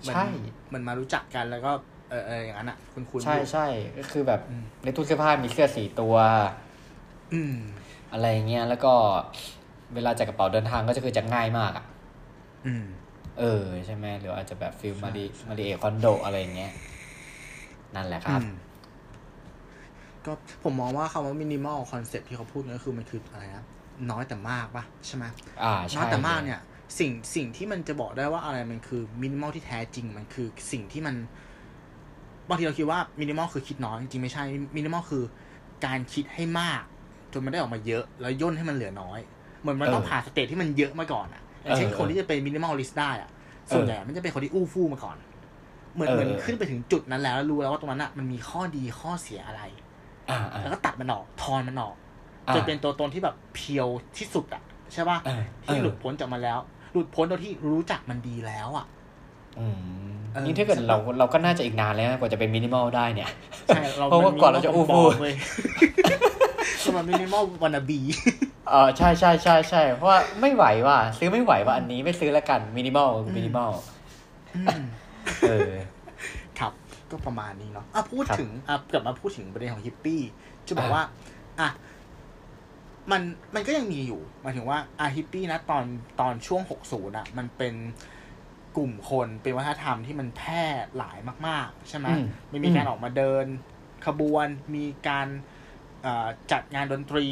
เหมือนใช่เหมันมารู้จักกันแล้วก็เออเอออย่างนั้นอะ คุณคุณใช่ใช่ก็คือแบบอืมในตู้เสื้อผ้ามีเสื้อสี่ตัว อืม อะไรเงี้ยแล้วก็เวลาจัดกระเป๋าเดินทางก็จะคือจะง่ายมากอะ อืม เออ ใช่ไหมหรืออาจจะแบบ feel ใช่มาริใช่มาริเอคอนโดอะไรอย่างเงี้ยนั่นแหละครับอืม ก็ผมมองว่าคำว่า minimal concept ที่เขาพูดเนี่ยก็คือมันคืออะไรนะน้อยแต่มากปะใช่ไหมอ่าน้ใช่อยแต่มากเนี่ย สิ่งสิ่งที่มันจะบอกได้ว่าอะไรมันคือมินิมอลที่แท้จริงมันคือสิ่งที่มันบางทีเราคิดว่ามินิมอลคือคิดน้อยจริงๆไม่ใช่มินิมอลคือการคิดให้มาก จนมันได้ออกมาเยอะแล้วย่นให้มันเหลือน้อย เหมือนมันต้องผ่าน stage ที่มันเยอะมาก่อนอะอย่างเช่นคนที่จะเป็น minimalist ได้อะส่วนใหญ่มันจะเป็นคนที่อู้ฟู่มาก่อน เหมือนเหมือนขึ้นไปถึงจุดนั้นแล้วแล้วรู้แล้วว่าตรงนั้นอะมันมีข้อดีข้อเสียอะไรอ่าอ่า แล้วก็ตัดมันออกทอนมันออกอ่าจนเป็นตัวตนที่แบบ pure ที่สุดอะใช่ป่ะเออที่เออหลุดพ้นจากมันแล้ว หลุดพ้นโดยที่รู้จักมันดีแล้วอะอืมเออนี่ถ้าเกิดใช่ปะเราเราก็น่าจะอีกนานแล้วนะกว่าจะเป็นมินิมอลได้เนี่ยใช่เราเพราะว่าก่อนเราจะอู้ฟู่เว้ยสำหรับ minimal wannabe เออใช่ใช่ใช่ใช่เพราะว่าไม่ไหวว่ะซื้อไม่ไหวว่ะอันนี้ไม่ซื้อแล้วกัน minimal minimal เออครับ ก็ประมาณนี้เนาะอะพูดครับถึงอะกลับมาพูดถึงประเด็นของฮิปปี้จะบอกอะว่าอะมันมันก็ยังมีอยู่หมายถึงว่าอาฮิปปี้นะตอนตอนช่วง60อะ มันเป็นกลุ่มคนเป็นวัฒนธรรมที่มันแพร่หลายมาก ๆ ใช่ไหมอืมมันมีการออกมาเดิน ขบวนมีการเอ่อจัดงานดนตรี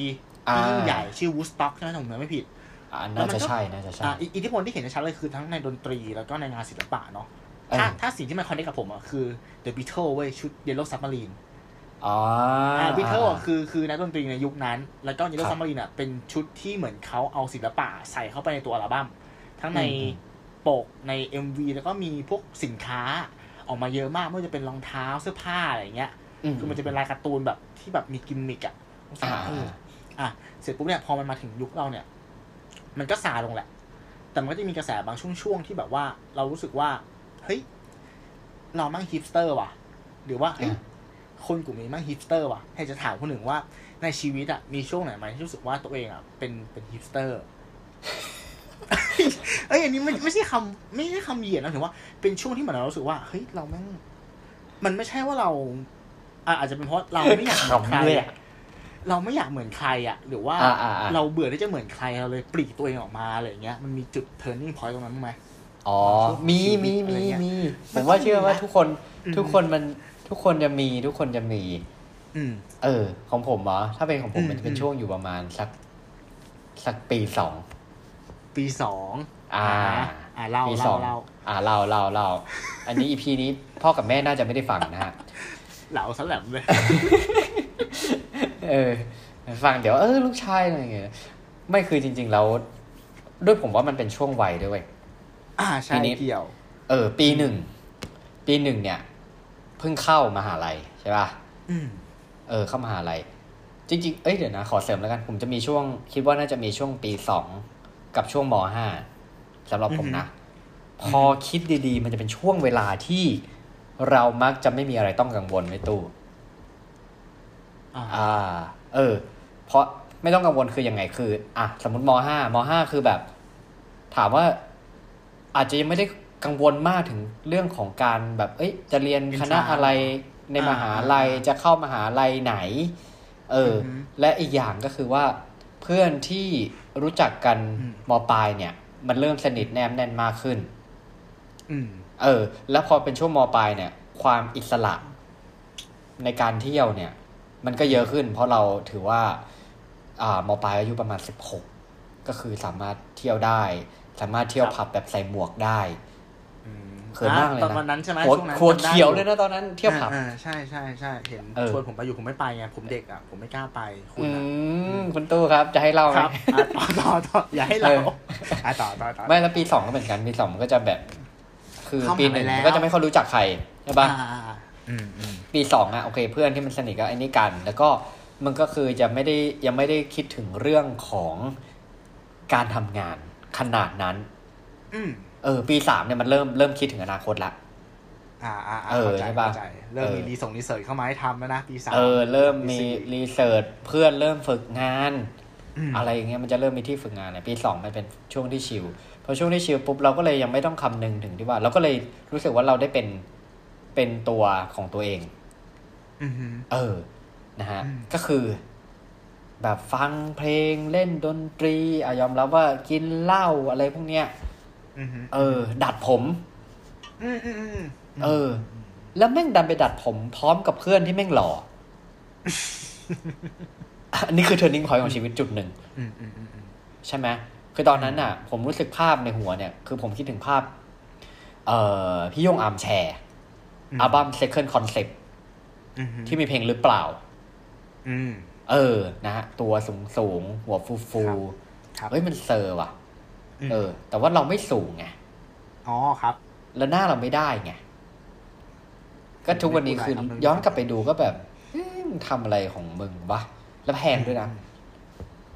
ที่ยิ่งใหญ่ชื่อ Woodstock ใช่ไหมถ้าผมจำไม่ผิดอ่าน่าจะใช่น่าจะใช่อะอิอิทธิพลที่เห็นได้ชัดเลยคือทั้งในดนตรีแล้วก็ในงานศิลปะเนาะเออ ถ้าถ้าสิ่งที่มันคอนเนคกับผมอะคือ The Beatles เว้ยชุด Yellow Submarine อ๋ออ่าอ่า Beatles อะคือคือนักดนตรีในยุคนั้น แล้วก็ Yellow ครับ Submarine อะเป็นชุดที่เหมือนเขาเอาศิลปะใส่เข้าไปในตัวอัลบั้ม ทั้งในอืมปกใน MV แล้วก็มีพวกสินค้าออกมาเยอะมากไม่ว่าจะเป็นรองเท้าเสื้อผ้าอะไรอย่างเงี้ย คือมันจะเป็นลายการ์ตูนแบบที่แบบมีกิมมิกอะรู้สึกว่าอ่าเอออะเสร็จปุ๊บเนี่ยพอมันมาถึงยุคเราเนี่ย มันก็ซาลงแหละ แต่มันก็จะมีกระแสบางช่วงๆที่แบบว่าเรารู้สึกว่าเฮ้ยเราแม่งฮิปสเตอร์ว่ะ หรือว่าเฮ้ยอ่าคนกลุ่มนี้แม่งฮิปสเตอร์ว่ะให้จะถามคุณหนึ่งว่าในชีวิตอะมีช่วงไหนไหมที่รู้สึกว่าตัวเองอะเป็นเป็นฮิปสเตอร์เอ้ยอันนี้ไม่ไม่ใช่คำไม่ใช่คำเหยียดนะถือว่าเป็นช่วงที่เหมือนเรารู้สึกว่าเฮ้ยเราแม่งมันไม่ใช่ว่าเราอะอาจจะเป็นเพราะเราไม่อยากเหมือนใครขำเลยอะอะเราไม่อยากเหมือนใครอะ หรือว่าอ่าอ่าอ่าเราเบื่อที่จะเหมือนใครเราเลยปลีกตัวเองออกมาอะไรอย่างเงี้ยมันมีจุด turning point ตรงนั้นบ้างไหม อ๋อ มีมีมีอะไรเงี้ยมีมัผนมว่าต้องเชื่อว่ามีนะทุกคนอืมทุกคนมันทุกคนจะมีทุกคนจะมีอืมเออ ของผมเหรอถ้าเป็นของผมอืมมันจะเป็นอืมช่วงอยู่ประมาณสัก สักปีสองปีสองอ่า อ่าเล่าปีสเล่าองเล่าอ่าเล่าเล่าเล่าอันนี้อีพีนี้พ่อกับแม่น่าจะไม่ได้ฟังนะฮะเหล่าสแลมเลยเออ ฟังเดี๋ยวเออลูกชายอะไรเงี้ยไม่คือจริง ๆ แล้วด้วยผมว่ามันเป็นช่วงวัยด้วยเวย อ่าใช่ทีนี้เกี่ยว เออ ปีหนึ่งปีหนึ่งเนี่ย เพิ่งเข้ามหาลัยใช่ป่ะอืมเออ เข้ามหาลัยจริงๆ เอ้ยเดี๋ยวนะ ขอเสริมแล้วกัน ผมจะมีช่วง คิดว่าน่าจะมีช่วงปีสองกับช่วงมห้าสำหรับผมนะพพอคิดดีๆ มันจะเป็นช่วงเวลาที่เรามักจะไม่มีอะไรต้องกังวลไว้ตู้อ่าอ่าเออ เพราะไม่ต้องกังวลคือยังไงคือ อะ สมมติมห้ามห้าคือแบบ ถามว่า อาจจะยังไม่ได้กังวลมากถึงเรื่องของการแบบเอ้ย จะเรียนคณะอะไรในมหาลัยจะเข้ามหาลัยไหน เออ และอีกอย่างก็คือว่า เพื่อนที่รู้จักกันมปลายเนี่ย มันเริ่มสนิทแนมแน่นมากขึ้นอืมเออ แล้วพอเป็นช่วงมปลายเนี่ย ความอิสระในการเที่ยวเนี่ย มันก็เยอะขึ้น เพราะเราถือว่า อ่ามปลายอายุประมาณสิบหกก็คือสามารถเที่ยวได้ สามารถเที่ยวผับแบบใส่หมวกได้อืมเขินมากเลยตอนนะวันนั้นใช่ไหมหัวช่วงนั้นหัวจำได้เขียวอเลยนะตอนนั้นเที่ยวผับอ่าใช่ใช่ใช่เห็นเออชวนผมไปอยู่ผมไม่ไปไงผมเด็กอะผมไม่กล้าไปคุณอือะมคุณตู้ครับจะให้เล่าไหคมรับอะต่อต่อต่ออย่าให้เราเอออะต่อต่อต่อไม่แล้วปีสองก็เหมือนกันปีสองมันก็จะแบบ คือเข้ามหาปีหนึ่งลัยแล้วมันก็จะไม่ค่อยรู้จักใครใช่ปะอ่าอ่าอ่าอืมอืมปีสองอะโอเค เพื่อนที่มันสนิทกับไอ้นี่กัน แล้วก็มันก็คือจะไม่ได้ยังไม่ได้คิดถึงเรื่องของการทำงาน ขนาดนั้นอืมเออ ปีสามเนี่ยมันเริ่มเริ่มคิดถึงอนาคตละอ่าอ่าอ่าเออเข้าใจใช่ปะเข้าใจเริ่มมีเออรีส่ง research เข้ามาให้ทำแล้วนะปีสามเออเริ่มมีปีสี่ research เพื่อนเริ่มฝึกงานมอะไรอย่างเงี้ยมันจะเริ่มมีที่ฝึกงานเนี่ยปีสองมันเป็นช่วงที่ chill พอช่วงที่ chill ปุ๊บเราก็เลยยังไม่ต้องคำนึงถึงที่ว่า เราก็เลยรู้สึกว่าเราได้เป็นเป็นตัวของตัวเองอืมฮึเออนะฮะอืมก็คือ แบบฟังเพลงเล่นดนตรีอะยอมรับว่ากินเหล้าอะไรพวกเนี้ยอืมฮึเออ ดัดผมอืมอืมอืมอืมเออ แล้วแม่งดันไปดัดผม พร้อมกับเพื่อนที่แม่งหล่ออันนี้คือ turning point ของชีวิตจุดหนึ่งอืมอืมอืมอืมใช่ไหมคือตอนนั้นน่ะ ผมรู้สึกภาพในหัวเนี่ย คือผมคิดถึงภาพ เอ่อพี่โยงอาร์มแชร์อัลบั้ม second concept อืมฮึที่มีเพลงหรือเปล่า อืม เออนะฮะตัวสูงสูงๆหัวฟูฟูครับเฮ้ยมันเซอร์ว่ะมเออ แต่ว่าเราไม่สูงไงอ๋อครับ แล้วหน้าเราไม่ได้ไงก็ทุกวันนี้คือไม่พูดอะไรครับย้อนกลับไปดูก็แบบเอ๊ะมึงทำอะไรของมึงวะแล้วแพงด้วยนะ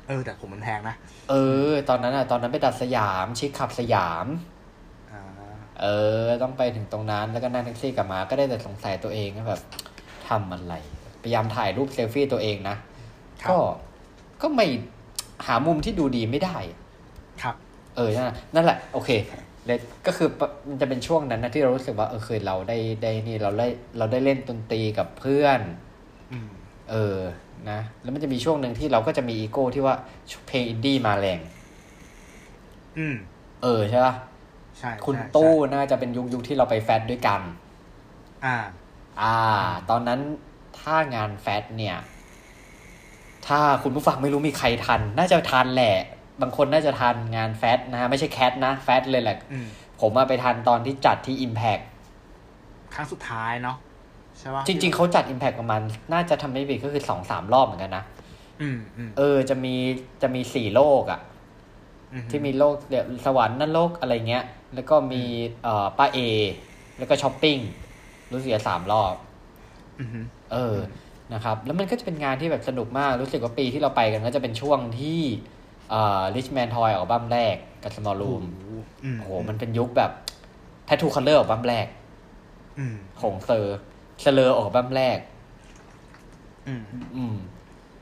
เออแต่ผมมันแพงนะเออ ตอนนั้นอะ ตอนนั้นไปดัดสยามชิคขับสยามอ่าเออ ต้องไปถึงตรงนั้นแล้วก็นั่งแท็กซี่กลับมา ก็ได้แต่สงสัยตัวเองว่าแบบทำอะไร พยายามถ่ายรูปเซลฟี่ตัวเองนะครับ ก็ก็ไม่หามุมที่ดูดีไม่ได้ ครับ เออนั่นน่ะนั่นแหละ โอเคเลยก็คือปะมันจะเป็นช่วงนั้นนะที่เรารู้สึกว่าเออเคยเราได้ได้นี่เราได้เราได้เล่นดนตรีกับเพื่อนอืมเออนะ แล้วมันจะมีช่วงหนึ่งที่เราก็จะมีอีโก้ที่ว่าเพลงอินดี้มาแรง อืม เออใช่ปะใช่คุณใช่ตู้ใช่น่าจะเป็นยุคยุคที่เราไปแฟตด้วยกัน อ่า อ่า ตอนนั้นถ้างานแฟตเนี่ย ถ้าคุณผู้ฟังไม่รู้มีใครทัน น่าจะทันแหละ บางคนน่าจะทันงานแฟตนะ ไม่ใช่แคทนะ แฟตเลยแหละอืมผมมาไปทันตอนที่จัดที่ Impact ครั้งสุดท้ายเนาะใช่ปะจริง ๆเขาจัด Impact ประมาณ น่าจะทำไม่ผิดก็คือสองสามรอบเหมือนกันนะอืมอืมเออ จะมีจะมีสี่โลกอะอืที่มีโลกเดี๋ยวสวรรค์นรกอะไรเงี้ย แล้วก็มีเอ่อป้าเอ แล้วก็ช้อปปิ้ง รู้สึกจะสามรอบอืมฮึเออ นะครับแล้วมันก็จะเป็นงานที่แบบสนุกมากรู้สึกว่าปีที่เราไปกันก็จะเป็นช่วงที่เอ่อ Richman Toy ออกอัลบั้มแรกกับ Small Room อืมโอ้โหมันเป็นยุคแบบ Tattoo Color ออกอัลบั้มแรกอืมของเซอร์เซเลอร์ออกอัลบั้มแรกอืมอืม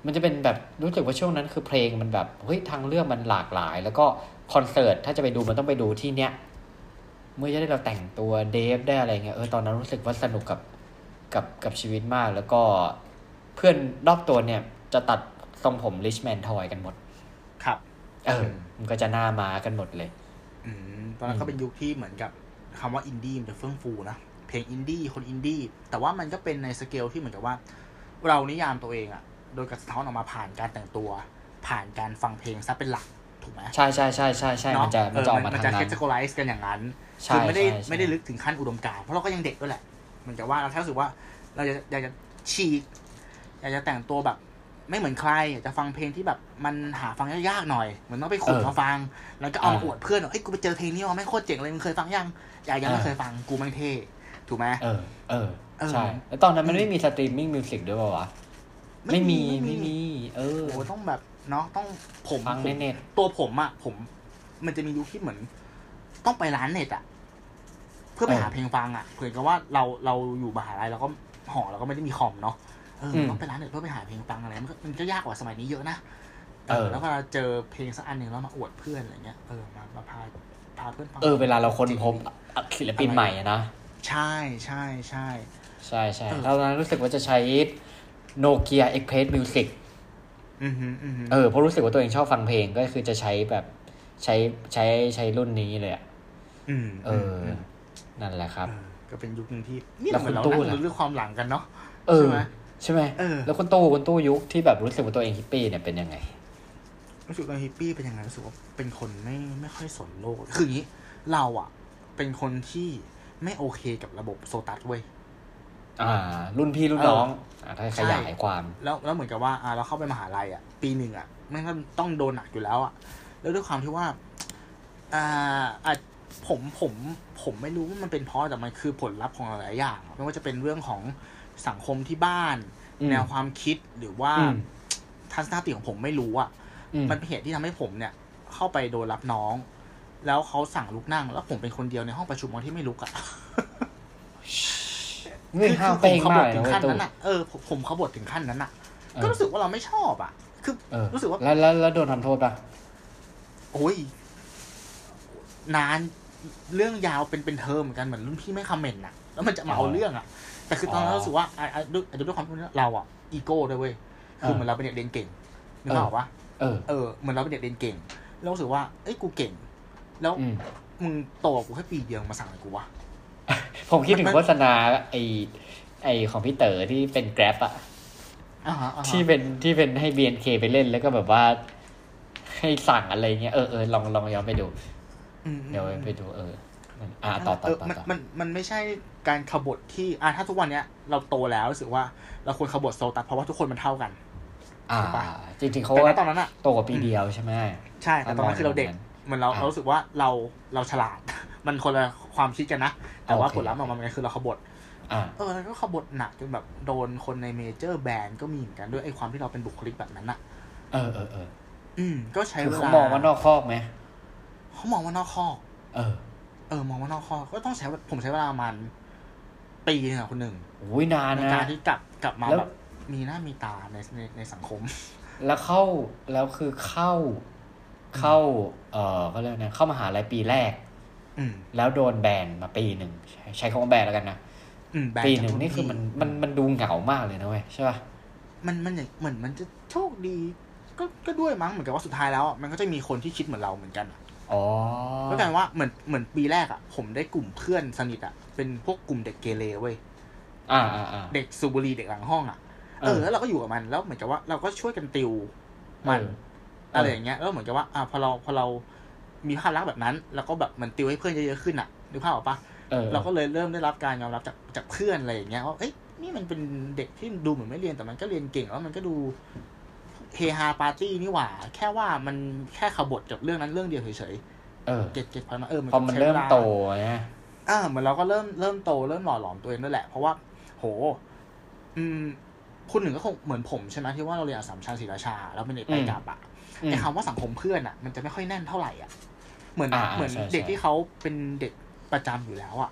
มันจะเป็นแบบรู้สึกว่าช่วงนั้นคือเพลงมันแบบเฮ้ยทางเลือกมันหลากหลาย แล้วก็คอนเสิร์ตถ้าจะไปดูมันต้องไปดูที่เนี้ยเมื่อจะได้เราแต่งตัวเดฟได้อะไรเงี้ยเออตอนนั้นรู้สึกว่าสนุกกับกับกับชีวิตมาก แล้วก็เพื่อนรอบตัวเนี่ย จะตัดทรงผม Richman Toy กันหมด ครับ เอออืมมันก็จะหน้าม้ากันหมดเลย อืมตอนนั้นก็เป็นยุคที่เหมือนกับคำว่าอินดี้มันจะเฟื่องฟูนะเพลงอินดี้คนอินดี้แต่ว่ามันก็เป็นในสเกลที่เหมือนกับว่า เรานิยามตัวเองอะโดยกระสะท้อนออกมาผ่านการแต่งตัว ผ่านการฟังเพลงซะเป็นหลักถูกไหมใช่ใช่ใช่ใช่ใช่เนามันจะมันจะออกมามันทางจะนั้แคนตต g o r i z e กันอย่างนั้นใช่คือไม่ได้ใช่ใช่ไม่ได้ลึกถึงขั้นอุดมการณ์เพราะเราก็ยังเด็กด้วยแหละเหมือนกับว่าเราแค่รู้สึกว่าเราจะอยากจะฉีก อยากจะแต่งตัวแบบ ไม่เหมือนใครอยากจะฟังเพลงที่แบบมันหาฟังยากๆหน่อยเหมือนต้องไปขุดมาฟัง แล้วก็เอามาอวดเพื่อนว่าเอ้ยกูไปเจอเพลงนี้มาแม่งโคตรเจ๋งเลยมึงเคยฟังยังอยากยังไม่เคยฟังกูแม่งเท่ถูกไหมเออเออ เออใช่แล้วตอนนั้นมันไม่มี streaming music ด้วยป่าวะไม่มีไม่มี เออโอ้ต้องแบบเนาะต้องผมฟังผในมเน็ตตัวผมอะผม มันจะมียุคที่เหมือน ต้องไปร้านเน็ตอะเพื่อไปเออหาเพลงฟังอะเหมือนกับว่าเราเราอยู่มหาลัยเราก็หอเราก็ไม่ได้มีคอมเนาะ เอออืมต้องไปร้านเน็ตเพื่อไปหาเพลงฟังอะไรมันก็มันก็ยากกว่าสมัยนี้เยอะนะเออแล้วเวลาเจอเพลงสักอันหนึ่งแล้วมาอวดเพื่อนอะไรเงี้ยเออมามาพาพาเพื่อนฟังเออเวลาเราค้นพบศิลปินใหม่อะนะใช่ใช่ใช่ใช่ใช่เออแล้วตอนนั้นรู้สึกว่าจะใช้ Nokia XpressMusicอือหืออือหือเออเพราะรู้สึกว่าตัวเองชอบฟังเพลงก็คือจะใช้แบบใช้ใช้ใช้รุ่นนี้เลยอะอืมเออ นั่นแหละครับเออก็เป็นยุคหนึ่งที่นี่แล้วเหมือนเราคุณตู้นั่งล่าเรื่องความหลังกันเนาะเออใช่ไหม ใช่ไหมเออแล้วคุณตู้คุณตู้ยุคที่แบบรู้สึกว่าตัวเองฮิปปี้เนี่ยเป็นยังไง รู้สึกว่าฮิปปี้เป็นยังไงรู้สึกว่าเป็นคนไม่ไม่ค่อยสนโลก คืออย่างนี้เราอะ เป็นคนที่ไม่โอเคกับระบบโซตัสเว้ยอ่า รุ่นพี่รุ่นน้องอ่าถ้าขยายความ แล้วแล้วเหมือนกับว่าอ่าเราเข้าไปมหาลัยอะ ปีหนึ่งอะแม่งก็ต้องโดนหนักอยู่แล้วอะ แล้วด้วยความที่ว่าอ่าอะผมผมผมไม่รู้ว่ามันเป็นเพราะแต่มันคือผลลัพธ์ของหลายๆอย่างอะไม่ว่าจะเป็นเรื่องของ สังคมที่บ้านอืมแนวความคิดหรือว่าอืมทัศนคติของผมไม่รู้อะอืมมันเป็นเหตุที่ทำให้ผมเนี่ย เข้าไปโดนรับน้อง แล้วเขาสั่งลุกนั่ง แล้วผมเป็นคนเดียวในห้องประชุมวันที่ไม่ลุกอะนี่ห้าวเป้งผมมากขบเลยถึนะงเว้ยตู้ขั้นนั้นอะเออผมผมขบฏถึงขั้นนั้นอะเออก็รู้สึกว่าเราไม่ชอบอะคือเออรู้สึกว่าแล้วแล้วแล้วโดนทำโทษปะโอ้ยนานเรื่องยาวเป็นเป็นเทอมเหมือนกันเหมือนรุ่นพี่ไม่คอมเมนต์อะแล้วมันจะมาเอาเรื่องอะ แต่คือตอนนั้นรู้สึกว่าอะอะด้วยอาจจะด้วยความที่เราอะอีโก้ด้วยเว้ยคือเหมือนเราเป็นเด็กเรียนเก่งนึกออกปะเออเออเหมือนเราเป็นเด็กเรียนเก่งแล้วรู้สึกว่าเอ้ยกูเก่ง แล้วอืมมึงโตกว่ากูแค่ปีเดียวมาสั่งอะไรกูวะผมคิดถึงมันโฆษณาไอไอของพี่เต๋อที่เป็นแกร็บอะอ่าฮะอ่าฮะที่เป็นที่เป็นให้ BNK ไปเล่นแล้วก็แบบว่า ให้สั่งอะไรเงี้ยเออเออลองลองย้อนไปดูอืมเดี๋ยวไปดูเออ อ่าต่อต่อเออต่อมันต่อมันมันไม่ใช่การขบฏที่อ่าถ้าทุกวันเนี้ยเราโตแล้วรู้สึกว่าเราควรขบฏโซตัสเพราะว่าทุกคนมันเท่ากัน อ่าถูกปะจริงๆเขาแต่ณว่าตอนนั้นอะโตกว่าปีเดียวใช่ไหมใช่แต่ตอนนั้นคือเราเด็กเหมือนเราอ่าเรารู้สึกว่าเราเราฉลาด มันคนละความคิดกันนะ แต่ว่าโอเคผลลัพธ์ออกมามันคือเราขบฏอ่าเออแล้วก็ขบฏหนักจนแบบโดนคนในเมเจอร์แบนด์ก็มีเหมือนกันด้วยไอ้ความที่เราเป็นบุคลิกแบบนั้นอะเออเออเอออืมก็ใช้คือเวเขาลามองว่านอกคอกไหมเขามองว่านอกข้อก เออเออมองว่านอกข้อกก็ต้องใช้ผมใช้เวลาประมาณปีหนึงอะคนหนึ่งโอ้ยนานในนะการที่กลับกลับมาแล้วแบบมีหน้ามีตาในในในสังคม แล้วเข้าแล้วคือเข้าเข้า เออเขาเรียกนะเข้ามหาลัยปีแรก อืมแล้วโดนแบนมาปีหนึ่งใช้ใช้คำว่าแบนแล้วกันนะอืมแบนปีจากหนึ่งนี่คือมันมันมันดูเหงามากเลยนะเว้ยใช่ป่ะมันมันอย่างเหมือนมันจะโชคดี ก็ก็ด้วยมั้งเหมือนกับว่าสุดท้ายแล้วอะมันก็จะมีคนที่คิดเหมือนเราเหมือนกันอะ อ๋อก็กลายเป็นว่าเหมือนเหมือนปีแรกอะ ผมได้กลุ่มเพื่อนสนิทอะ เป็นพวกกลุ่มเด็กเกเรเว้ยอ่าอ่าอ่าเด็กสูบบุหรี่เด็กหลังห้องอะเอเอออ แล้วเราก็อยู่กับมัน แล้วเหมือนกับว่าเราก็ช่วยกันติวมันเอออะไรอย่างเงี้ย แล้วเหมือนกับว่า อ่าพอเราพอเรามีภาพลักษณ์แบบนั้น แล้วก็แบบเหมือนติวให้เพื่อนเยอะๆขึ้นอะนึกภาพออกปะเออเราก็เลยเริ่มได้รับการยอมรับจากจากเพื่อนอะไรอย่างเงี้ยว่าเอ้ยนี่มันเป็นเด็กที่ดูเหมือนไม่เรียนแต่มันก็เรียนเก่งแล้วมันก็ดู เฮฮาปาร์ตี้นี่หว่า แค่ว่ามันแค่ขบฏกับเรื่องนั้นเรื่องเดียวเฉยเออๆ get get พอมาเออมันพอมันใช้เวลาเริ่มโตนะอ่าเหมือนเราก็เริ่มเริ่มโตเริ่มหล่อหลอมตัวเองด้วยแหละ เพราะว่า โห อืมคุณหนึ่งก็คงเหมือนผมใช่ไหมที่ว่าเราเรียนอัสสัมชัญศรีราชา แล้วเป็นเด็กไปกลับอะอืมไอ้คำว่าสังคมเพื่อนอะมันจะไม่ค่อยแน่นเท่าไหร่อะเหมือนอ่าเหมือนใช่เด็กใช่ที่เขาเป็นเด็กประจำอยู่แล้วอะ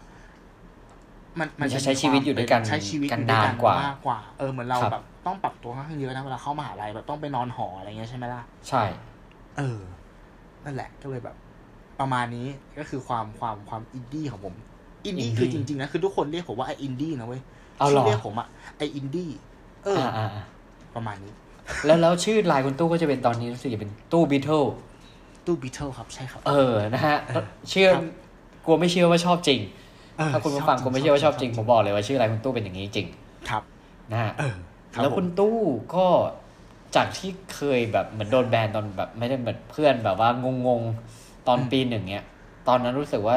มันมันจะมีใช้ชีวิตอยู่ด้วยกันใช้ชีวิตกันอยู่ด้วยนานกว่ามากกว่า เออเหมือนเราครับแบบต้องปรับตัวค่อนข้างเยอะนะเวลาเข้ามหาลัยแบบต้องไปนอนหออะไรเงี้ยใช่ไหมล่ะใช่ เออ นั่นแหละก็เลยแบบ ประมาณนี้ก็คือความความความอินดี้ของผมอินดี้คือจริงๆนะคือทุกคนเรียกผมว่าไออินดี้นะเว้ยเอาเหรอชื่เรียกผมอะไออินดี้เอออ่าออ่าอ่าประมาณนี้ แล้วแล้วชื่อไลน์คุณตู้ก็จะเป็นตอนนี้รู้สึกจะเป็นตู้บิทเทิลตู้บีเทิลครับใช่ครับ เออนะฮะเชื่อครับกลัวไม่เชื่อว่าชอบจริงเออ ถ้าคุณผู้ฟังชบกลัวไม่เชื่อว่าชอบจริงผมบอกเลยว่าชื่อไลน์คุณตู้เป็นอย่างนี้จริง ครับนะฮะเออรับแล้วคุณผมตู้ก็จากที่เคยแบบเหมือนโดนแบนตอนแบบไม่ได้เหมือนเพื่อนแบบว่างงๆตอนปีหนึ่งเนี้ย ตอนนั้นรู้สึกว่า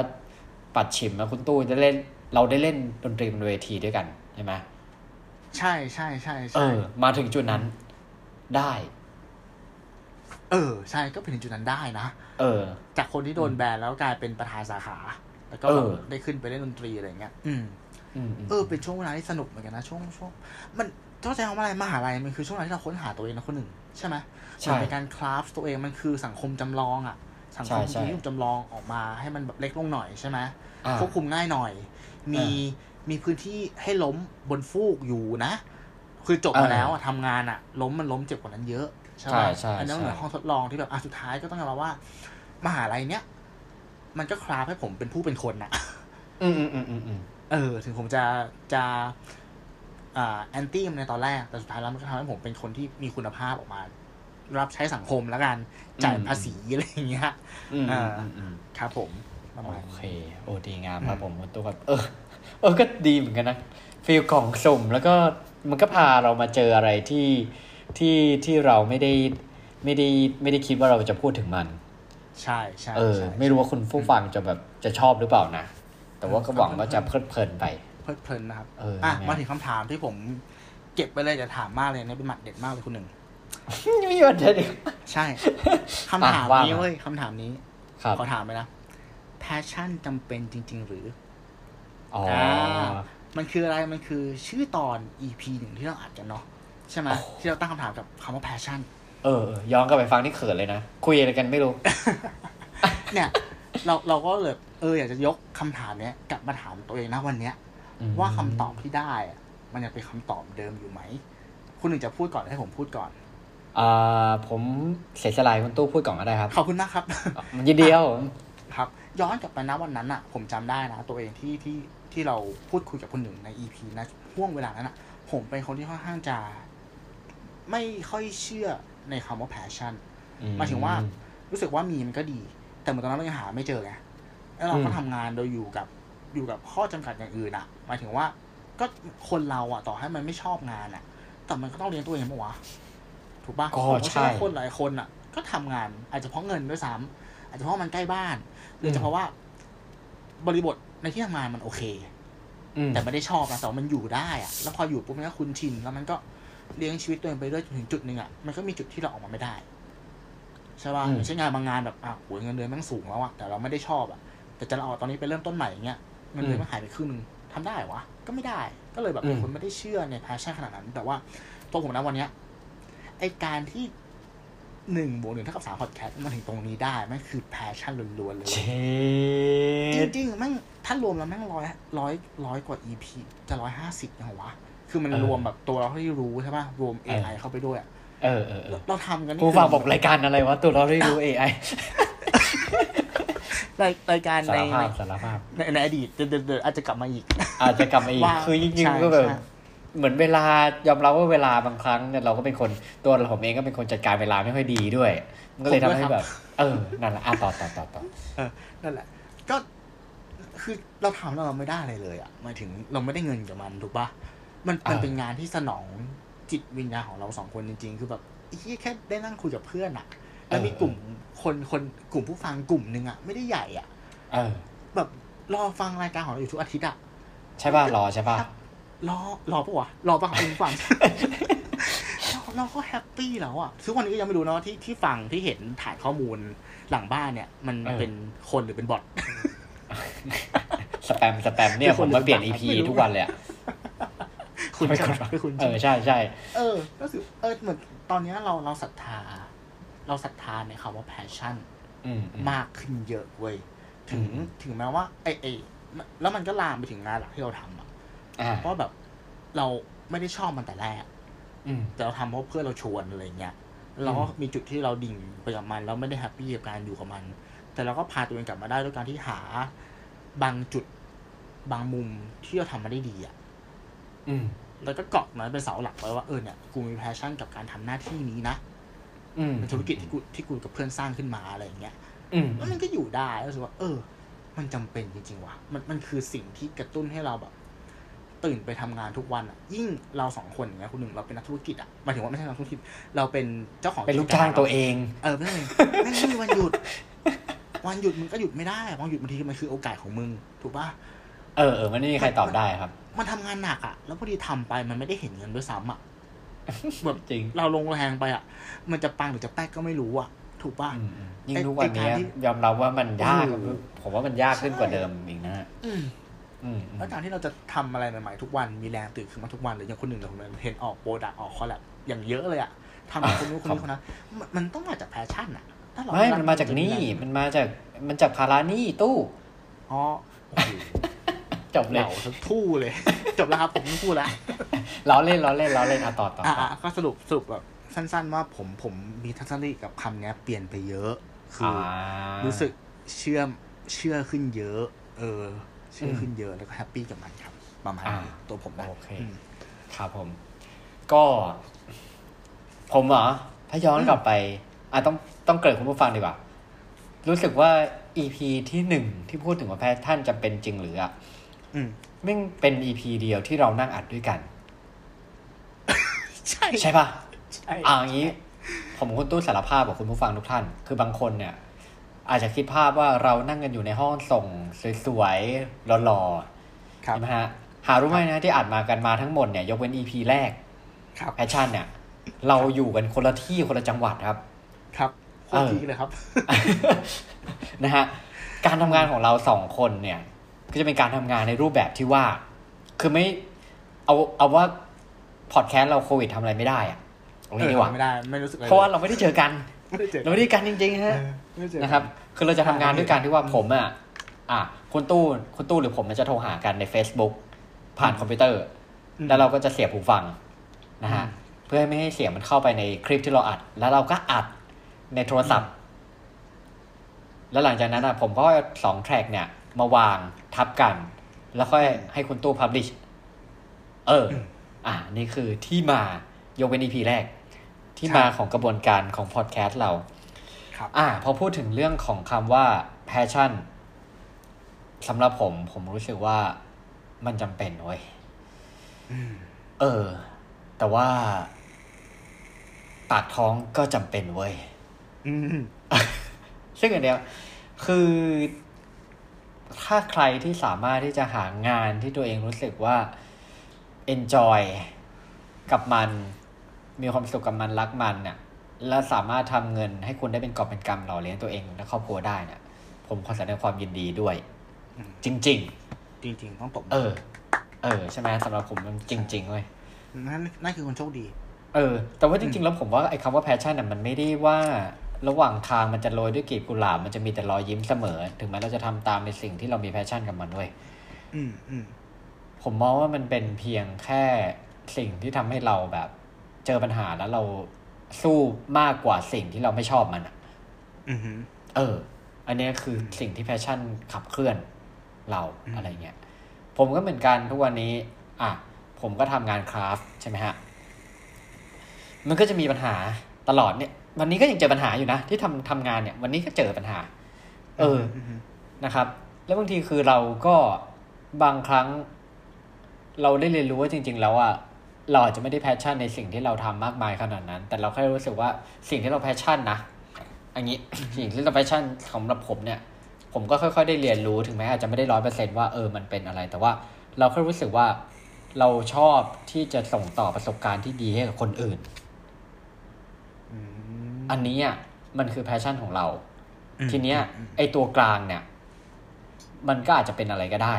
ปัดฉิมแล้วคุณตู้จะเล่น เราได้เล่นดนตรีบนเวทีด้วยกันใช่ไหมใช่ใช่ใช่เอใช่อมาถึงจุดนั้นได้ เออ ใช่ก็เป็นถึงจุดนั้นได้นะเออ จากคนที่โดนแบนแล้วกลายเป็นประธานสาขา แล้วก็เอแบบอได้ขึ้นไปเล่นดนตรีอะไรเงี้ยอืมอืมอืมเออเป็นช่วงเวลาที่สนุกเหมือนกันนะช่วงช่วงมันเข้าใจคำว่าอะไรมหาลัยมันคือช่วงเวลาที่เราค้นหาตัวเองนะคนหนึ่งใช่ไหมใช่มันเป็นการคราฟตัวเองมันคือสังคมจำลองอะ สังคใช่มใช่ที่ถูกจำลองออกมาให้มันแบบเล็กลงหน่อยใช่ไหมอ่าควบคุมง่ายหน่อย มีมีพื้นที่ให้ล้มบนฟูกอยู่นะ คือจบมาเออแล้วอะทำงานอะล้มมันล้มเจ็บกว่านั้นเยอะใช่ไหมใช่ใช่อันนั้นเหมือนใช่ห้องทดลองที่แบบอะสุดท้ายก็ต้องยอมรับว่า มหาลัยเนี้ย มันก็คราฟให้ผมเป็นผู้เป็นคนอะอืมอืมอืมอืมอืมเออ ถึงผมจะจะอ่าแอนตี้มันในตอนแรก แต่สุดท้ายแล้วมันก็ทำให้ผมเป็นคนที่มีคุณภาพออกมา รับใช้สังคมแล้วกันจ่ายภาษีอะไรอย่างเงี้ยอืมอ่าอืมอืมครับผมประมาณโอนี้เค โอ้ดีงามครับผมคุณตู้ครับ เออ เออก็ดีเหมือนกันนะฟีลกล่องสุ่มแล้วก็มันก็พาเรามาเจออะไรที่ที่ที่เราไม่ได้ไม่ได้ไม่ได้คิดว่าเราจะพูดถึงมัน ใช่ใช่เออใช่ไม่รู้ว่าคุณผู้ฟังจะแบบจะชอบหรือเปล่านะ แต่ว่าก็หวังว่าจะเพลิดเพลินไป เพลิดเพลินนะครับเอออ่อะยังไงมาถึงคำถามที่ผมเก็บไปเลยจะถามมากเลยเนี่ยเป็นหมัดเด็ดมากเลยคุณหนึ่งมีวันเดียวใช่คำถามว่านี้มาเว้ยคำถามนี้ครับขอถามไปนะ passion จำเป็นจริง ๆ หรืออ๋อมันคืออะไรมันคือชื่อตอน EP หนึ่งที่เราอัดกันเนาะใช่ไหมโอ้ที่เราตั้งคำถามกับคำว่า passion เออเออย้อนกลับไปฟังที่เขินเลยนะ คุยอะไรกันไม่รู้ เนี่ย เราเราก็เลยเอออยากจะยกคำถามเนี้ยกลับมาถามตัวเองนะวันเนี้ยอืมว่าคำตอบที่ได้อะมันยังเป็นคำตอบเดิมอยู่ไหม คุณหนึ่งจะพูดก่อนให้ผมพูดก่อนอ่าผมเสียสลายคุณตู้พูดก่อนก็ได้ครับ ขอบคุณมากครับมันยินดีครับผมครับ ย้อนกลับไปนะวันนั้นอะผมจำได้นะตัวเองที่ที่ที่เราพูดคุยกับคุณหนึ่งใน EP นะห่วงเวลานั้นอะผมเป็นคนที่ค่อนข้างจะ ไม่ค่อยเชื่อ ในคำว่า passion หมายถึงว่ารู้สึกว่ามีมันก็ดี แต่เหมือนตอนนั้นเรายังหาไม่เจอไงแล้วเราก็อืมทำงานโดยอยู่กับอยู่กับข้อจำกัดอย่างอื่นอะหมายถึงว่าก็คนเราอะต่อให้มันไม่ชอบงานอะแต่มันก็ต้องเลี้ยงตัวเองปะวะถูกปะก็ผมว่าใช่ว่าคนหลายคนอะก็ทำงาน อาจจะเพราะเงินด้วยซ้ำอาจจะเพราะมันใกล้บ้าน หรือจะเพราะว่า บริบทในที่ทำงานมันโอเคอืมแต่ไม่ได้ชอบนะแต่ว่ามันอยู่ได้อะแล้วพออยู่ปุ๊บมันก็คุ้นชินแล้วมันก็ เลี้ยงชีวิตตัวเองไปเรื่อยจนถึงจุดหนึ่งอะมันก็มีจุดที่เราออกมาไม่ได้ใช่ป่ะอืมอย่างเช่นงานบางงานแบบอะโหเงินเดือนแม่งสูงแล้วอะแต่เราไม่ได้ชอบอะแต่จะเราเอาตอนนี้ไปเริ่มต้นใหม่อย่างเงี้ยเงินเดือนมันหายไปครึ่งหนึ่งทำได้วะก็ไม่ได้ ก็เลยแบบเป็นคนไม่ได้เชื่อใน passion ขนาดนั้น แต่ว่าตัวผมนะวันเนี้ยไอ้การที่หนึ่งบวกหนึ่งเท่ากับสามพอดแคสต์มาถึงตรงนี้ได้มันคือ passion ล้วนๆเลยจริงๆแม่งถ้ารวมแล้วแม่งร้อยร้อยร้อยกว่า EP จะร้อยห้าสิบยังวะ คือมันเออรวมแบบตัวเราที่รู้ใช่ป่ะ รวมเออ AI เข้าไปด้วยอะเออเออเออเราทำกันนี่ผู้ฟังบอกรายการอะไรวะ ตัวเราได้รู้ AI รายรายการสาในรภาพสารภาพในในอดีตเดี๋ยวเดี๋ยวเดี๋ยวอาจจะกลับมาอีก อาจจะกลับมาอีกว่าคือจริงใช่ๆก็แบบใช่เหมือนเวลายอมรับว่าเวลาบางครั้งเนี่ยเราก็เป็นคนตัวผมเองก็เป็นคนจัดการเวลาไม่ค่อยดีด้วย มันก็เลยทำให้แบบ เออ นั่นแหละอะต่อต่อต่อต่อเออ นั่นแหละ ก็คือเราทำแล้วเราไม่ได้อะไรเลยอะหมายถึงเราไม่ได้เงินกับมันถูกปะ มันมันเป็นงานที่สนองจิตวิญญาณของเราสองคนจริง ๆ คือแบบไอ้เหี้ยแค่ได้นั่งคุยกับเพื่อนอะแล้วมีกลุ่มคนคนกลุ่มผู้ฟังกลุ่มหนึ่งอะไม่ได้ใหญ่อะเออแบบรอฟังรายการของเราอยู่ทุกอาทิตย์อะใช่ป่ะรอใช่ป่ะรอรอปะวะรอปะคุณฟังเราเราก็แฮปปี้แล้วอะทุกวันนี้ก็ยังไม่รู้นะว่าที่ที่ฟังที่เห็นถ่ายข้อมูลหลังบ้านเนี่ย มันเออเป็นคนหรือเป็นบอทสแปมสแปมเนี่ยเป็นผคนมมาเปลี่ยนหรือ EP เปล่าไม่รู้ทุกวันเลยอะ คุณไม่ใช่กไหดมคือคุณเอใช่ไหมอใช่ใช่เออก็คือเออเหมือนตอนเนี้ยเราเราศรัทธา เราศรัทธาในคำว่า passion อืมอืมมากขึ้นเยอะเว้ยถึงอืมถึงแม้ว่าไอไอแล้วมันก็ลามไปถึงงานหลักที่เราทำอะอ่าเพราะแบบเราไม่ได้ชอบมันแต่แรกอืมแต่เราทำเพราะเพื่อนเราชวนอะไรเงี้ยแล้วเราก็มีจุดที่เราดิ่งไปกับมันแล้วไม่ได้แฮปปี้กับการอยู่กับมัน แต่เราก็พาตัวเองกลับมาได้ด้วยการที่หาบางจุดบางมุมที่เราทำมาได้ดีอะ อืมแล้วก็เกาะมันเป็นเสาหลักไว้ว่าเออเนี่ยกูมี passion กับการทำหน้าที่นี้นะอืมเป็นธุรกิจที่กูที่กูกับเพื่อนสร้างขึ้นมาอะไรอย่างเงี้ยอืมแล้วมันก็อยู่ได้แล้วรู้สึกว่า เออ มันจำเป็นจริงๆว่ะมันมันคือสิ่งที่กระตุ้นให้เราแบบ ตื่นไปทำงานทุกวันอะ ยิ่งเราสองคนอย่างเงี้ยคุณหนึ่งเราเป็นนักธุรกิจอะหมายถึงว่าไม่ใช่นักธุรกิจ เราเป็นเจ้าของเป็นลูกจ้างตัวเอง เออไม่ใช่ไม่ไม่มีวันหยุด วันหยุดมึงก็หยุดไม่ได้วันหยุดบางทีมันคือโอกาสของมึง ถูกปะ เออเออมันไม่มีใครตอบได้ครับ มันทำงานหนักอะ แล้วพอดีทำไปมันไม่ได้เห็นเงินด้วยซ้ำอะแบบจริง เราลงแรงไปอะ มันจะปังหรือจะแป๊กก็ไม่รู้อะ ถูกปะอืมอืมยิ่งไอ้ทุกวันนี้ไอ้การที่ยอมรับว่ามันยากโอ้โหผมว่ามันยากขึ้นกว่าเดิมอีกนะฮะอืมอืมอืมแล้วการที่เราจะทำอะไรใหม่ๆทุกวันมีแรงตื่นขึ้นมาทุกวันหรืออย่างคนหนึ่งหรือคนนึงเห็นออกโปรดักออกคอลแลบอย่างเยอะเลยอะทำกับคนนู้นคนนี้คนนั้นมันมันต้องมาจากแพชชั่นอะถ้าเรไม่รัมันมาจากนี่จะมันมาจากมันจากภารานี่ตู้อ๋อโอ้โห จบเหเลยล่าทั้งทู่เลย จบแล้วครับผมไม่พูดแล้วล้อเล่นล้อเล่นล้อเล่นอะต่อต่ออะต่ออะก็สรุปสรุปแบบสั้น ๆ ว่าผมผมมีทัศนคติกับคำเนี้ยเปลี่ยนไปเยอะ คืออ่าอรู้สึกเชื่อมเชื่อขึ้นเยอะ เออ เชื่อขึ้นเยอะแล้วก็แฮปปี้กับมันครับ ประมาณนี้ตัวผมนะโอเคอืมครับผม ก็ ผมเหรอถ้าย้อนกลับไปอะต้องต้องเกริดคุณผู้ฟังดีกว่า รู้สึกว่า EP ที่หนึ่งที่พูดถึงว่าแพทย์ท่านจำเป็นจริงหรืออะอื มแม่งเป็น EP เดียวที่เรานั่งอัดด้วยกัน ใช่ใช่ปะใช่อ่าอย่างนี้ ผมคุณตู้สารภาพกับคุณผู้ฟังทุกท่าน คือบางคนเนี่ย อาจจะคิดภาพว่าเรานั่งกันอยู่ในห้องส่งสวยๆหล่อๆครับใช่ไหมฮะ หารู้ไหมนะที่อัดมากันมาทั้งหมดเนี่ย ยกเว้น EP แรกครับ passion เนี่ย เราอยู่กันคนละที่คนละจังหวัดครับ ครับโคตร peak เลยครับ นะฮะการทำงานของเราสองคนเนี่ย ก็จะเป็นการทำงานในรูปแบบที่ว่า คือไม่เอาเอาว่าพอดแคสต์เราโควิดทำอะไรไม่ได้อะตรงนี้ดีกว่าไม่ได้ไม่รู้สึกอไเพราะว่าเราไม่ได้เจอกันไม่ได้เจอเราไม่ได้กันจริงๆฮะเออไม่ได้เจอนะครับ คือเราจะทำงานด้วยกันที่ว่าผมอะอะคุณตู้คุณตู้หรือผมมันจะโทรหากันใน Facebook ผ่านคอมพิวเตอร์ แล้วเราก็จะเสียบหูฟังนะฮะเพื่อไม่ให้เสียงมันเข้าไปในคลิปที่เราอัด แล้วเราก็อัดในโทรศัพท์ แล้วหลังจากนั้นอะผมก็เอาสองแทร็กเนี่ย มาวางทับกัน แล้วค่อยให้คุณตู้พับลิชเออ อะนี่คือที่มายกเว้น EP แรก ที่มาของกระบวนการของพอดแคสต์เรา ครับ อ่า พอพูดถึงเรื่องของคำว่า passion สำหรับผม ผมรู้สึกว่ามันจำเป็นเว้ยอืมเออ แต่ว่า ปากท้องก็จำเป็นเว้ยอืมซึ่งอันเนี้ยคือ ถ้าใครที่สามารถที่จะหางานที่ตัวเองรู้สึกว่า enjoy กับมัน มีความสุขกับมันรักมันเนี่ยและสามารถทำเงินให้คุณได้เป็นกอบเป็นกำหล่อเลี้ยงตัวเองและครอบครัวได้เนี่ยผมขอแสดงความยินดีด้วยอืมจริงจริง ๆ ต้องตบๆเออ เออ ใช่ไหมสำหรับผมมันจริงๆเว้ยนั่นนั่นคือคนโชคดี เออ แต่ว่าจริง ๆ แล้วผมว่าไอ้คำว่า passion น่ะมันไม่ได้ว่า ระหว่างทางมันจะโรยด้วยกลีบกุหลาบมันจะมีแต่รอยยิ้มเสมอ ถึงแม้เราจะทำตามในสิ่งที่เรามี passion กับมันด้วยอืมอืมผมมองว่ามันเป็นเพียงแค่สิ่งที่ทำให้เราแบบ เจอปัญหาแล้วเราสู้มากกว่าสิ่งที่เราไม่ชอบมันอะอืมฮึเออ อันเนี้ยคือสิ่งที่ passion ขับเคลื่อนเราอืมอะไรเงี้ย ผมก็เหมือนกันทุกวันนี้ อะ ผมก็ทำงาน craft ใช่ไหมฮะ มันก็จะมีปัญหาตลอดเนี่ย วันนี้ก็ยังเจอปัญหาอยู่นะ ที่ทำทำงานเนี่ย วันนี้ก็เจอปัญหา เออมฮึนะครับ แล้วบางทีคือเราก็บางครั้ง เราได้เรียนรู้ว่าจริง ๆ แล้วอะเราอาจจะไม่ได้ passion ในสิ่งที่เราทำมากมายขนาดนั้น แต่เราแค่รู้สึกว่าสิ่งที่เรา passion นะอันนี้สิ่งที่เรา passion สำหรับผมเนี่ย ผมก็ค่อย ๆ ได้เรียนรู้ถึงแม้อาจจะไม่ได้ร้อยเปอร์เซ็นต์ว่าเออมันเป็นอะไร แต่ว่าเราแค่รู้สึกว่าเราชอบที่จะส่งต่อประสบการณ์ที่ดีให้กับคนอื่นอืม อันนี้อะมันคือ passion ของเราอืมทีเนี้ยอืมไอตัวกลางเนี่ย มันก็อาจจะเป็นอะไรก็ได้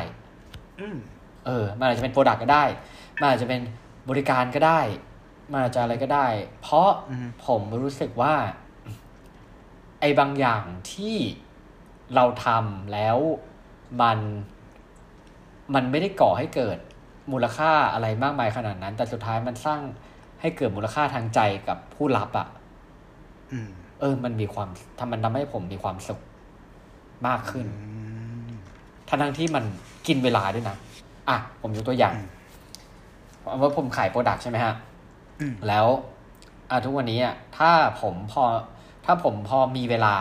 อืมเออ มันอาจจะเป็น product ก็ได้ มันอาจจะเป็นบริการก็ได้ มันอาจจะอะไรก็ได้ เพราะอืมผมรู้สึกว่า ไอ้บางอย่างที่เราทำแล้วมันมันไม่ได้ก่อให้เกิดมูลค่าอะไรมากมายขนาดนั้น แต่สุดท้ายมันสร้างให้เกิดมูลค่าทางใจกับผู้รับอะ่ะอืม เออ มันมีความทำมันทำให้ผมมีความสุขมากขึ้นอืมทั้งทั้งที่มันกินเวลาด้วยนะอะผมยกตัวอย่างอืมเอาว่าผมขาย product ใช่ไหมฮะอืมแล้วอะทุกวันนี้อะถ้าผมพอ ถ้าผมพอมีเวลา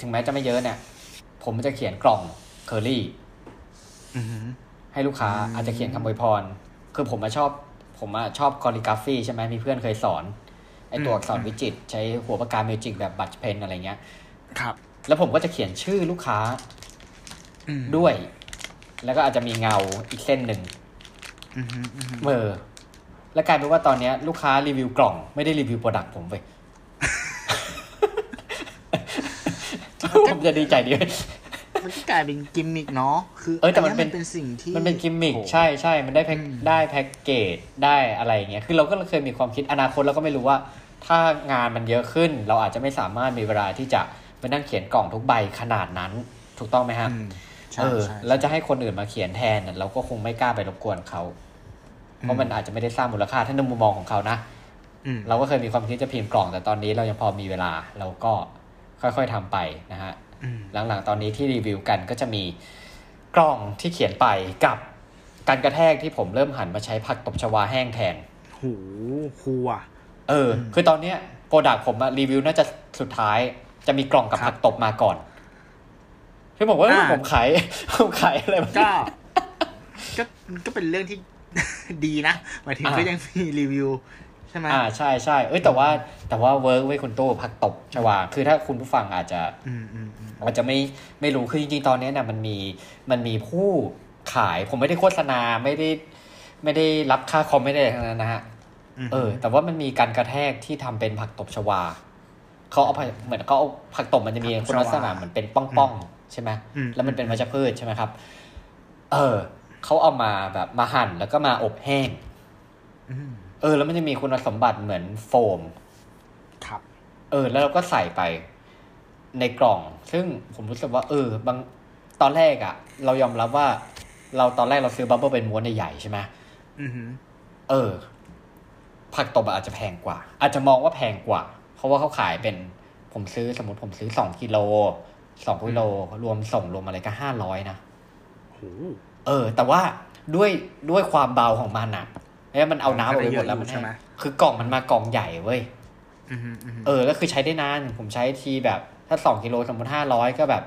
ถึงแม้จะไม่เยอะเนี่ย ผมจะเขียนกล่องเคอรี่อืมฮึให้ลูกค้าอืมอาจจะเขียนคำอวยพร คือผมมาชอบ ผมอะชอบ calligraphy ใช่ไหมมีเพื่อนเคยสอน ไอตัวอักษรวิจิตรใช้หัวปากกาเมจิกแบบ brush pen อะไรเงี้ย ครับ แล้วผมก็จะเขียนชื่อลูกค้าอืมด้วย แล้วก็อาจจะมีเงาอีกเส้นหนึ่งอืมฮึอืมฮึเออแล้วกลายเป็นว่าตอนเนี้ยลูกค้ารีวิวกล่องไม่ได้รีวิว product ผมเว้ยผมจะดีใจดีเว้ย มันก็กลายเป็นกิมมิกเนาะคือเออแต่มันเป็นเป็นสิ่งที่มันเป็นกิมมิคโอ้ใช่ใช่มันได้แพ็คอืมได้แพ็กเกจได้อะไรอย่างเงี้ยคือเราก็เคยมีความคิดอนาคตเราก็ไม่รู้ว่า ถ้างานมันเยอะขึ้น เราอาจจะไม่สามารถมีเวลาที่จะไปนั่งเขียนกล่องทุกใบขนาดนั้น ถูกต้องไหมฮะอืมใช่เออใช่แล้วจะให้คนอื่นมาเขียนแทนน่ะเราก็คงไม่กล้าไปรบกวนเขาเพราะมันอาจจะไม่ได้สร้างมูลค่าถ้าในมุมมองของเขานะอืมเราก็เคยมีความคิดจะพิมพ์กล่องแต่ตอนนี้เรายังพอมีเวลาเราก็ค่อยๆทำไปนะฮะอืม หลังๆ ตอนนี้ที่รีวิวกันก็จะมีกล่องที่เขียนไปกับการกระแทกที่ผมเริ่มหันมาใช้ผักตบชวาแห้งแทนโหครูอะเออ คือตอนเนี้ยโปรดักผมอะรีวิวน่าจะสุดท้ายจะมีกล่องกับครับผักตบมาก่อนที่บอกว่าอ่าผมขายผมขายอะไรวะก็ก็ก็เป็นเรื่องที่ดีนะหมายถึงอ่าก็ยังมีรีวิวใช่ไหมอ่าใช่ใช่เอ้ยแต่ว่าแต่ว่าเวิร์กไว้ยคุณตู้ผักตบชวาคือถ้าคุณผู้ฟังอาจจะอืมอืมอืมอาจจะไม่ไม่รู้คือจริงๆตอนนี้นะมันมีมันมีผู้ขายผมไม่ได้โฆษณาไม่ได้ ไม่ได้รับค่าคอมไม่ได้อะไรทั้งนั้นนะฮะมเออ แต่ว่ามันมีการกระแทกที่ทำเป็นผักตบชวาเขาเอาผักเหมือนเขาเอาผักตบมันจะมีคุณลักษณะเหมือนเป็นป้องๆใช่ไหมอืมแล้วมันเป็นวัชพืชใช่ไหมครับ เออเขาเอามาแบบมาหั่นแล้วก็มาอบแห้งอืม เออ แล้วมันจะมีคุณสมบัติเหมือนโฟม ครับ เออ แล้วเราก็ใส่ไปในกล่อง ซึ่งผมรู้สึกว่า เออบางตอนแรกอะเรายอมรับว่า เราตอนแรกเราซื้อบับเบิ้ลเป็นม้วนใหญ่ๆใช่ไหมอือหือเออ ผักตบอะอาจจะแพงกว่า อาจจะมองว่าแพงกว่า เพราะว่าเขาขายเป็น ผมซื้อสมมติผมซื้อสองกิโลสองกิโลรวมส่งรวมอะไรก็ห้าร้อยนะโหเออ แต่ว่าด้วยด้วยความเบาของมันอะ แล้วมันเอาน้ำออกไปหมดแล้วมันใช่แห้งไหมคือกล่องมันมากล่องใหญ่เว้ยอือหืออือหือเออแล้วคือใช้ได้นานผมใช้ทีแบบ ถ้าสองกิโลสมมติห้าร้อยก็แบบ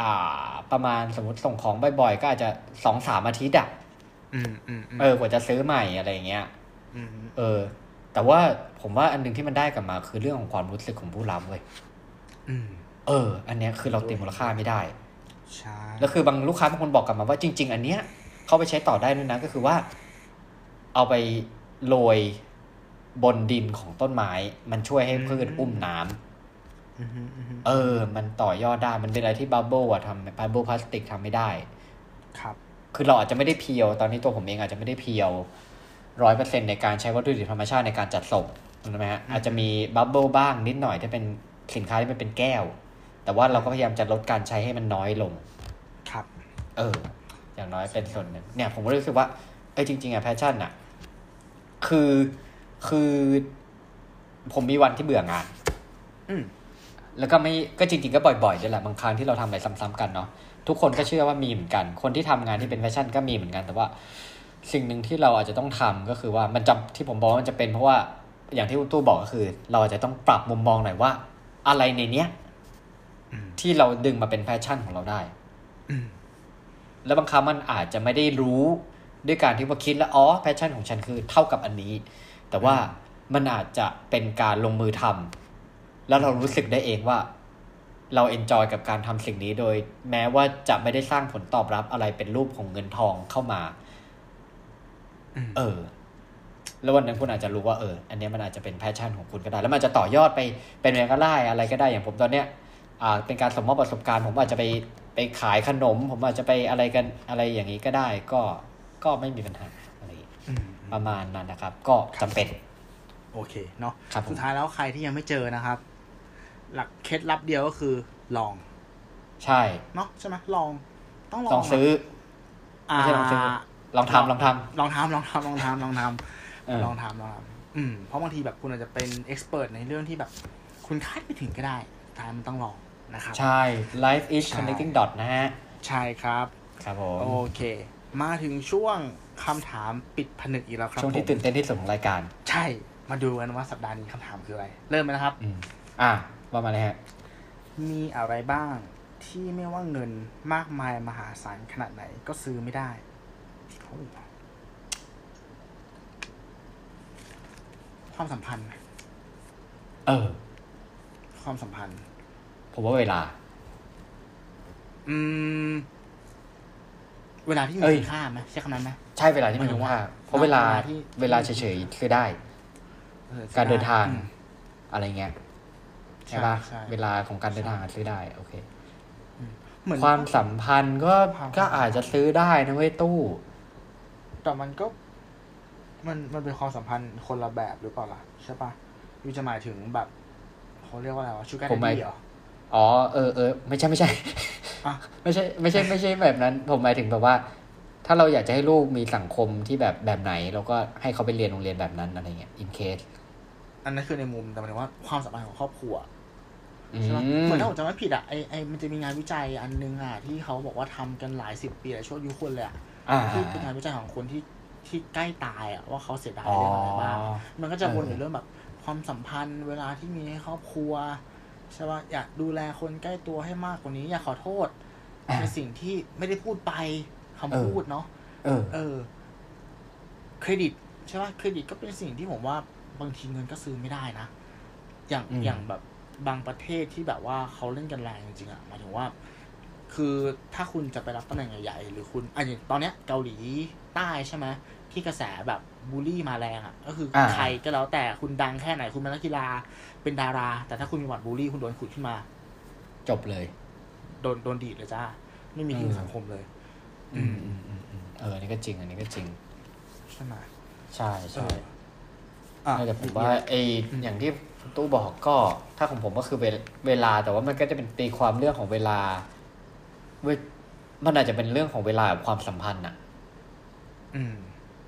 อ่า ประมาณสมมติส่งของบ่อยๆก็อาจจะสองสามอาทิตย์อะอืมอืมอืมเออกว่าจะซื้อใหม่อะไรอย่างเงี้ยอืมเออ แต่ว่าผมว่าอันหนึ่งที่มันได้กลับมา คือเรื่องของความรู้สึกของผู้รับเว้ยอืมเออ อันเนี้ยคือเราตีมูลค่าไม่ได้ใช่แล้วคือบางลูกค้าบางคนบอกกลับมาว่าจริง ๆ อันเนี้ยเขาไปใช้ต่อได้ด้วยนะก็คือว่า เอาไปโรยบนดินของต้นไม้ มันช่วยให้พืชอุ้มน้ำอือหืออือหือเออ มันต่อยอดได้มันเป็นอะไรที่ bubble อะทำ bubble พลาสติกทำไม่ได้ ครับ คือเราอาจจะไม่ได้ pure ตอนนี้ตัวผมเองอาจจะไม่ได้ pureร้อยเปอร์เซ็นต์ในการใช้วัตถุดิบธรรมชาติในการจัดส่งถูกไหมฮะอาจจะมี bubble บ้างนิดหน่อยถ้าเป็นสินค้าที่มันเป็นแก้ว แต่ว่าเราก็พยายามจะลดการใช้ให้มันน้อยลง ครับ เออ อย่างน้อยเป็นส่วนหนึ่งเนี่ย ผมก็รู้สึกว่า เอ้ยจริง ๆอะ passion อะคือคือผมมีวันที่เบื่องาน อืมแล้วก็ไม่ก็จริง ๆ ก็บ่อยๆด้วยแหละบางครั้งที่เราทำอะไรซ้ำๆกันเนาะทุกคนก็เชื่อว่ามีเหมือนกัน คนที่ทำงานที่เป็น passion ก็มีเหมือนกัน แต่ว่าสิ่งหนึ่งที่เราอาจจะต้องทำก็คือว่ามันจำที่ผมบอกว่ามันจะเป็นเพราะว่าอย่างที่คุณตู้บอกก็คือ เราอาจจะต้องปรับมุมมองหน่อยว่า อะไรในเนี้ยอืมที่เราดึงมาเป็น passion ของเราได้อืมแล้วบางครั้งมันอาจจะไม่ได้รู้ ด้วยการที่ว่าคิดแล้วอ๋อ passion ของฉันคือเท่ากับอันนี้ แต่ว่ามันอาจจะเป็นการลงมือทำแล้วเรารู้สึกได้เองว่า เรา enjoy กับการทำสิ่งนี้โดย แม้ว่าจะไม่ได้สร้างผลตอบรับอะไรเป็นรูปของเงินทองเข้ามาอืมเออ แล้ววันนั้นคุณอาจจะรู้ว่าเออ อันเนี้ยมันอาจจะเป็นแพชชั่นของคุณก็ได้ แล้วมันจะต่อยอดไปเป็นอะไรก็ได้อะไรก็ได้อย่างผมตอนเนี้ย อ่า เป็นการสมมอบประสบการณ์ ผมอาจจะไปไปขายขนม ผมอาจจะไปอะไรกันอะไรอย่างนี้ก็ได้ ก็ ก็ไม่มีปัญหาอะไรอย่างงี้อืมประมาณนั้นนะครับ ก็จำเป็น โอเคเนาะครับผมสุดท้ายแล้วใครที่ยังไม่เจอนะครับ หลักเคล็ดลับเดียวก็คือลอง ใช่เนาะใช่ไหมลอง ต้องลองลองซื้ออ่าไม่ใช่ลองซื้อลองทำลองทำลองทำลองทำลองทำลองทเออำลองทำลองทำอืมเพราะบางทีแบบคุณอาจจะเป็นเอ็กซ์เพรสในเรื่องที่แบบ คุณคาดไม่ถึงก็ได้สุดท้ายมันต้องลองนะครับ ใช่ life is ใช่ connecting dot นะฮะ ใช่ครับ ครับผม โอเค มาถึงช่วงคำถามปิดผนึกอีกแล้วครับช่วงที่ผมตื่นเต้นที่สุดของรายการ ใช่ มาดูกันว่าสัปดาห์นี้คำถามคืออะไร เริ่มไหมนะครับอืมอะว่ามาเลยฮะ มีอะไรบ้างที่ไม่ว่าเงินมากมายมหาศาลขนาดไหนก็ซื้อไม่ได้โอ้ความสัมพันธ์ เออ ความสัมพันธ์ ผมว่าเวลา อืม เวลาที่มีเอ้ยคุณค่าไหมใช่คำนั้นไหมใช่เวลาที่มีคุณค่าเพราะเวลาเวลาที่เวลาเฉยๆคือได้ออการเดินทางอืมอะไรเงี้ยใช่ใช่ปะใช่เวลาของการเดินทางอะซื้อได้ โอเคเหมือนความสัมพันธ์ก็ความก็อาจจะซื้อได้นะเว้ยตู้ แต่มันก็ มันมันเป็นความสัมพันธ์คนละแบบหรือเปล่าล่ะใช่ปะยูจะหมายถึงแบบเขาเรียกว่าอะไรวะชูการผมหมายดี้เหรออ๋อเออเออไม่ใช่ไม่ใช่อะ ไม่ใช่ไม่ใช่ไม่ใช่แบบนั้น ผมหมายถึงแบบว่า ถ้าเราอยากจะให้ลูกมีสังคมที่แบบแบบไหนเราก็ให้เขาไปเรียนโรงเรียนแบบนั้นอะไรเงี้ย in case อันนั้นคือในมุมแต่หมายถึงว่าความสัมพันธ์ของครอบครัวอืใช่ไหมมเหมือนถ้าผมจำไม่ผิดอะไอไอมันจะมีงานวิจัยอันนึงอะที่เขาบอกว่าทำกันหลายสิบปีหลายช่วงยุคคนเลยอะอ่าที่เป็นงานวิจัยของคนที่ที่ใกล้ตายอะว่าเขาเสียดายอ๋อเรื่องอะไรบ้างมันก็จะวนอเออยู่เรื่องแบบความสัมพันธ์เวลาที่มีในครอบครัว ใช่ป่ะอยากดูแลคนใกล้ตัวให้มากกว่านี้ อยากขอโทษในสิ่งที่ไม่ได้พูดไปคำพูดเนาะเออ เออ เครดิตใช่ป่ะเครดิตก็เป็นสิ่งที่ผมว่าบางทีเงินก็ซื้อไม่ได้นะอย่างอืมอย่างแบบบางประเทศที่แบบว่าเขาเล่นกันแรงจริงๆอะหมายถึงว่า คือถ้าคุณจะไปรับตำแหน่งใหญ่ๆหรือคุณอันอย่างตอนเนี้ยเกาหลีใต้ใช่ไหมที่กระแสแบบบูลลี่มาแรงอะก็คืออาใครก็แล้วแต่คุณดังแค่ไหนคุณเป็นนักกีฬา เป็นดารา แต่ถ้าคุณมีหวัดบูลลี่คุณโดนขุดขึ้นมา จบเลย โดนโดนดีดเลยจ้า ไม่มีที่อืมสังคมเลยอืมอืมอืมอืมเออ อันนี้ก็จริง อันนี้ก็จริง ใช่ไหมใช่เอใช่ออะแต่ผมว่าไออย่างที่คุณตู้บอกก็ ถ้าของผมก็คือเวลเวลา แต่ว่ามันก็จะเป็นตีความเรื่องของเวลาเว้ยมันอาจจะเป็นเรื่องของเวลากับความสัมพันธ์อะ อืม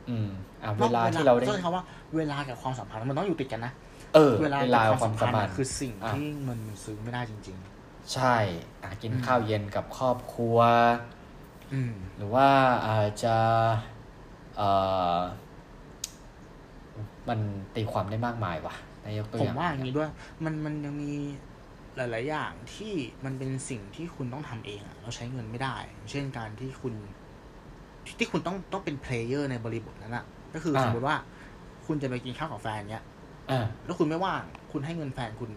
อืม อ่าเวลาที่เราได้ต้องใช้คำว่าเวลากับความสัมพันธ์มันต้องอยู่ติดกันนะ เออเวลาเวลากักับบความมคาวสัสัมมพัพันนธ์ธ์คือสิ่งอะที่เงินมันซื้อไม่ได้จริงใช่อะกินข้าวเย็นกับครอบครัวๆอืมหรือว่าอาจจะเอ่อมันตีความได้มากมายว่ะนายกตัวผอมย่างว่าอย่างนี้ด้วย มันมันยังมีหลาย ๆ อย่างที่มันเป็นสิ่งที่คุณต้องทำเองอะเราใช้เงินไม่ได้ เช่นการที่คุณที่ที่คุณต้องต้องเป็น player ในบริบทนั้นอะก็คือสมมติว่า คุณจะไปกินข้าวกับแฟนเนี้ยอ่า แล้วคุณไม่ว่าง คุณให้เงินแฟนคุณ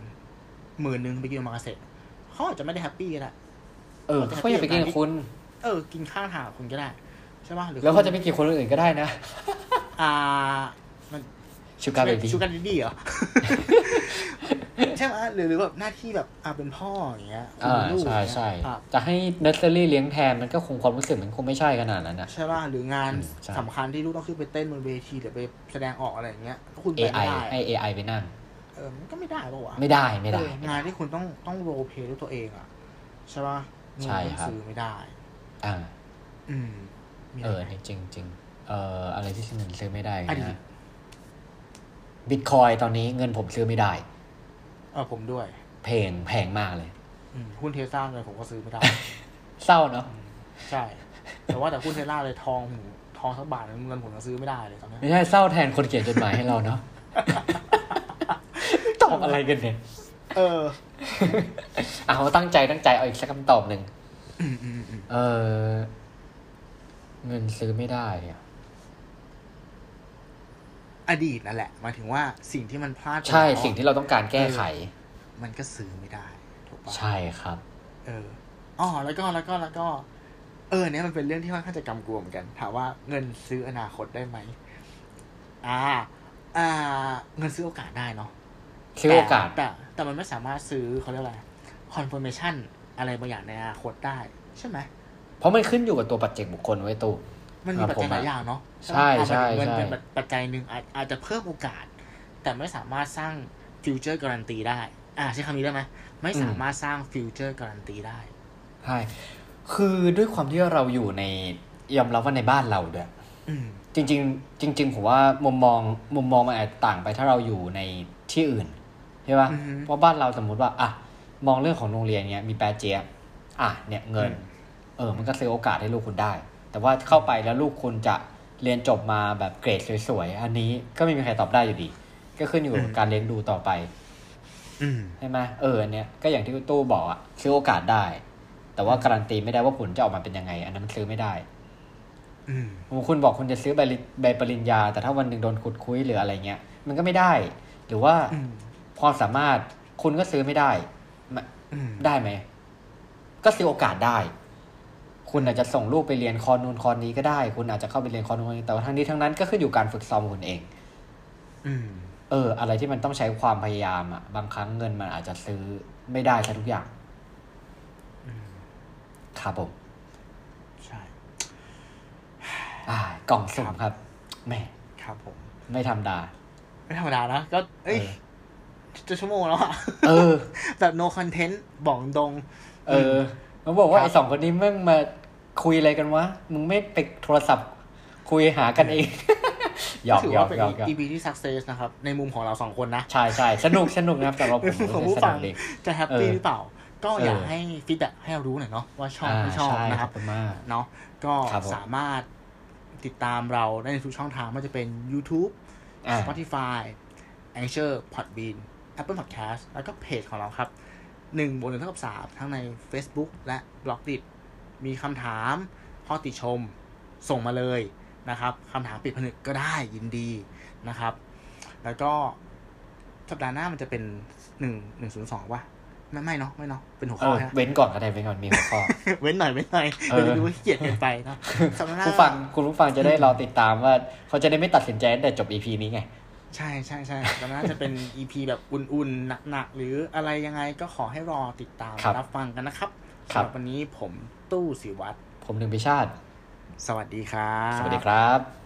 หมื่นหนึ่งไปกินโอมากาเสะเขาอาจจะไม่ได้ happy ก็ได้เออเขาอยากไปกินกับคุณ เออ กินข้างทางกับคุณก็ได้ใช่ป่ะหรือแล้วเขาคุณจะไปกินคนอื่นก็ได้นะ อ่า มัน sugar baby sugar daddy เหรอ ใช่ไหมหรือหรือแบบหน้าที่แบบอ่าเป็นพ่ออย่างเงี้ยคุณอ่าเป็นลูกใช่อย่างเงี้ยใช่อะจะให้เนสเซอรี่เลี้ยงแทนมันก็คงความรู้สึกมันคงไม่ใช่ขนาดนั้นนะใช่ป่ะหรืองานอืมใช่สำคัญที่ลูกต้องขึ้นไปเต้นบนเวทีหรือไปแสดงออกอะไรอย่างเงี้ยคุณไป AI ไม่ได้ให้ AI ไปนั่งเออมันก็ไม่ได้ปะวะไม่ได้ไม่ได้เอองานที่คุณต้องต้อง role play ด้วยตัวเองอะใช่ป่ะเงินใช่มันครับซื้อไม่ได้ อ่า อืมมีเออะไรอไหมนี่จริงจริงเอ่ออะไรที่เงินซื้อไม่ได้อดีตนะบิตคอยตอนนี้เงินผมซื้อไม่ได้ เออผมด้วยแพงแพงมากเลยอืมหุ้นเทสลาเลยผมก็ซื้อไม่ได้ เศร้าเนาะใช่ แต่ว่าแต่หุ้นเทสลาเลยทองผมทองสักบาทนึงเงินผมยังซื้อไม่ได้เลยตอนเนี้ยไม่ใช่เศร้าแทนคนเขียนจดหมายให้เราเนาะตอบอะไรกันเนี่ยเออเอาตั้งใจตั้งใจเอาอีกสักคำตอบหนึ่งอืมอืมอืมเออ เงินซื้อไม่ได้อะ อดีตนั่นแหละหมายถึงว่าสิ่งที่มันพลาดไปใช่แล้วสิ่งที่เราต้องการแก้ไข มันก็ซื้อไม่ได้ถูกปะใช่ครับ เอออ๋อแล้วก็แล้วก็แล้วก็ เออเนี่ยมันเป็นเรื่องที่ค่อนข้างจะกำกวมเหมือนกันถามว่าเงินซื้ออนาคตได้ไหมอ่า อ่า เงินซื้อโอกาสได้เนาะซื้อโอกาสแต่แต่แต่มันไม่สามารถซื้อเขาเรียกอะไร confirmation อะไรบางอย่างในอนาคตได้ ใช่ไหมเพราะมันขึ้นอยู่กับตัวปัจเจกบุคคลไว้ตู้ มันมีครับปัจจัยผมหลายอย่างเนาะใช่ไหมใช่เงินใช่เป็นปัจจัยหนึ่งอาจอาจจะเพิ่มโอกาส แต่ไม่สามารถสร้าง future guarantee ได้ อ่าใช้คำนี้ได้ไหมไม่สามารถสร้าง future guarantee ได้ใช่คือด้วยความที่เราอยู่ในยอมรับว่าในบ้านเราด้วยอืมจริงๆจริง ๆ ผมว่ามุมมองมุมมองมันอาจต่างไปถ้าเราอยู่ในที่อื่นใช่ปะอือฮึเพราะบ้านเราสมมุติว่าอะมองเรื่องของโรงเรียนเนี้ยมีแปรเจี๊ยบอะเนี่ยเงินอืมเออ มันก็ซื้อโอกาสให้ลูกคุณได้ แต่ว่าเข้าไปแล้วลูกคุณจะเรียนจบมาแบบเกรดสวยๆ อันนี้ก็ไม่มีใครตอบได้อยู่ดี ก็ขึ้นอยู่กับการเลี้ยงดูต่อไปอืมใช่ไหมเอออันเนี้ยก็อย่างที่ตู้บอกอะซื้อโอกาสได้ แต่ว่าการันตีไม่ได้ว่าผลจะออกมาเป็นยังไง อันนั้นมันซื้อไม่ได้อืมคุณบอกคุณจะซื้อใบริใบปริญญา แต่ถ้าวันหนึ่งโดนขุดคุยหรืออะไรเงี้ย มันก็ไม่ได้ หรือว่าอืมความสามารถคุณก็ซื้อไม่ได้มะอืมได้ไหมก็ซื้อโอกาสได้ คุณอาจจะส่งลูกไปเรียนคอนูนคอนนี้ก็ได้ คุณอาจจะเข้าไปเรียนคอนูนคอนนี้แต่ว่าทั้งนี้ทั้งนั้นก็ขึ้นอยู่การฝึกซ้อมของคุณเองอืมเออ อะไรที่มันต้องใช้ความพยายามอะบางครั้งเงินมันอาจจะซื้อไม่ได้ซะทุกอย่างอืมครับผมใช่อ่ากล่องสุ่มครับแหม่ครับผม ไม่ธรรมดา ไม่ธรรมดานะก็ เอ้ยเออจะชั่วโมงแล้วอะเออ แบบ no content บอกตรง เออ เขาบอกว่าครับไอ้สองคนนี้แม่งมาคุยอะไรกันวะ มึงไม่ไปโทรศัพท์ คุยหากันเองหยอกถือหยอว่ากเป็นหยอกหยอก EP ที่ success นะครับ ในมุมของเราสองคนนะ ใช่ใช่สนุกสนุกนะครับสำหรับผมของรู้ผู้สึกสฟันุงกดีจะแฮปปี้เออหรือเปล่า ก็อยากเออให้ฟีดแบ็ให้เรารู้หน่อยเนาะว่าชอบอ่าไม่ชอบใช่นะคขรัอบบคุณมากเนาะก็ครับผมสามารถติดตามเราได้ในทุกช่องทางไม่ว่าจะเป็น YouTube อ่า Spotify Anchor Podbean Apple Podcast แล้วก็เพจของเราครับ หนึ่งบนหนึ่งเท่ากับสามทั้งใน Facebook และ b ล็อกดิมีคำถามข้อติชมส่งมาเลยนะครับคำถามปิดผนึกก็ได้ยินดีนะครับ แล้วก็สัปดาห์หน้ามันจะเป็นหนึ่งหนึ่งศูนย์สองวะไม่ไม่เนาะไม่เนาะเป็นหัวเอข้ออฮะเว้นก่อนก็ได้เว้นก่อนมีหัวข้อ เว้นหน่อยเว้นหน่อยเออเดี๋ยวจะดูว่าขี้เกียจเกินไปเนอะสัปดาห์หน้าผู้ฟังคุณผู้ฟังจะได้รอติดตามว่า เขาจะได้ไม่ตัดสินใจตั้งแต่จบ EP นี้ไง ใช่ใช่ใช่แต่น่าจะเป็น EP แบบอุ่นๆ หนักๆ หรืออะไรยังไงก็ขอให้รอติดตามครับรับฟังกันนะครับครับสำหรับวันนี้ผมตู้สิวัตรผมหนึ่งพิชาติ สวัสดีครับ สวัสดีครับ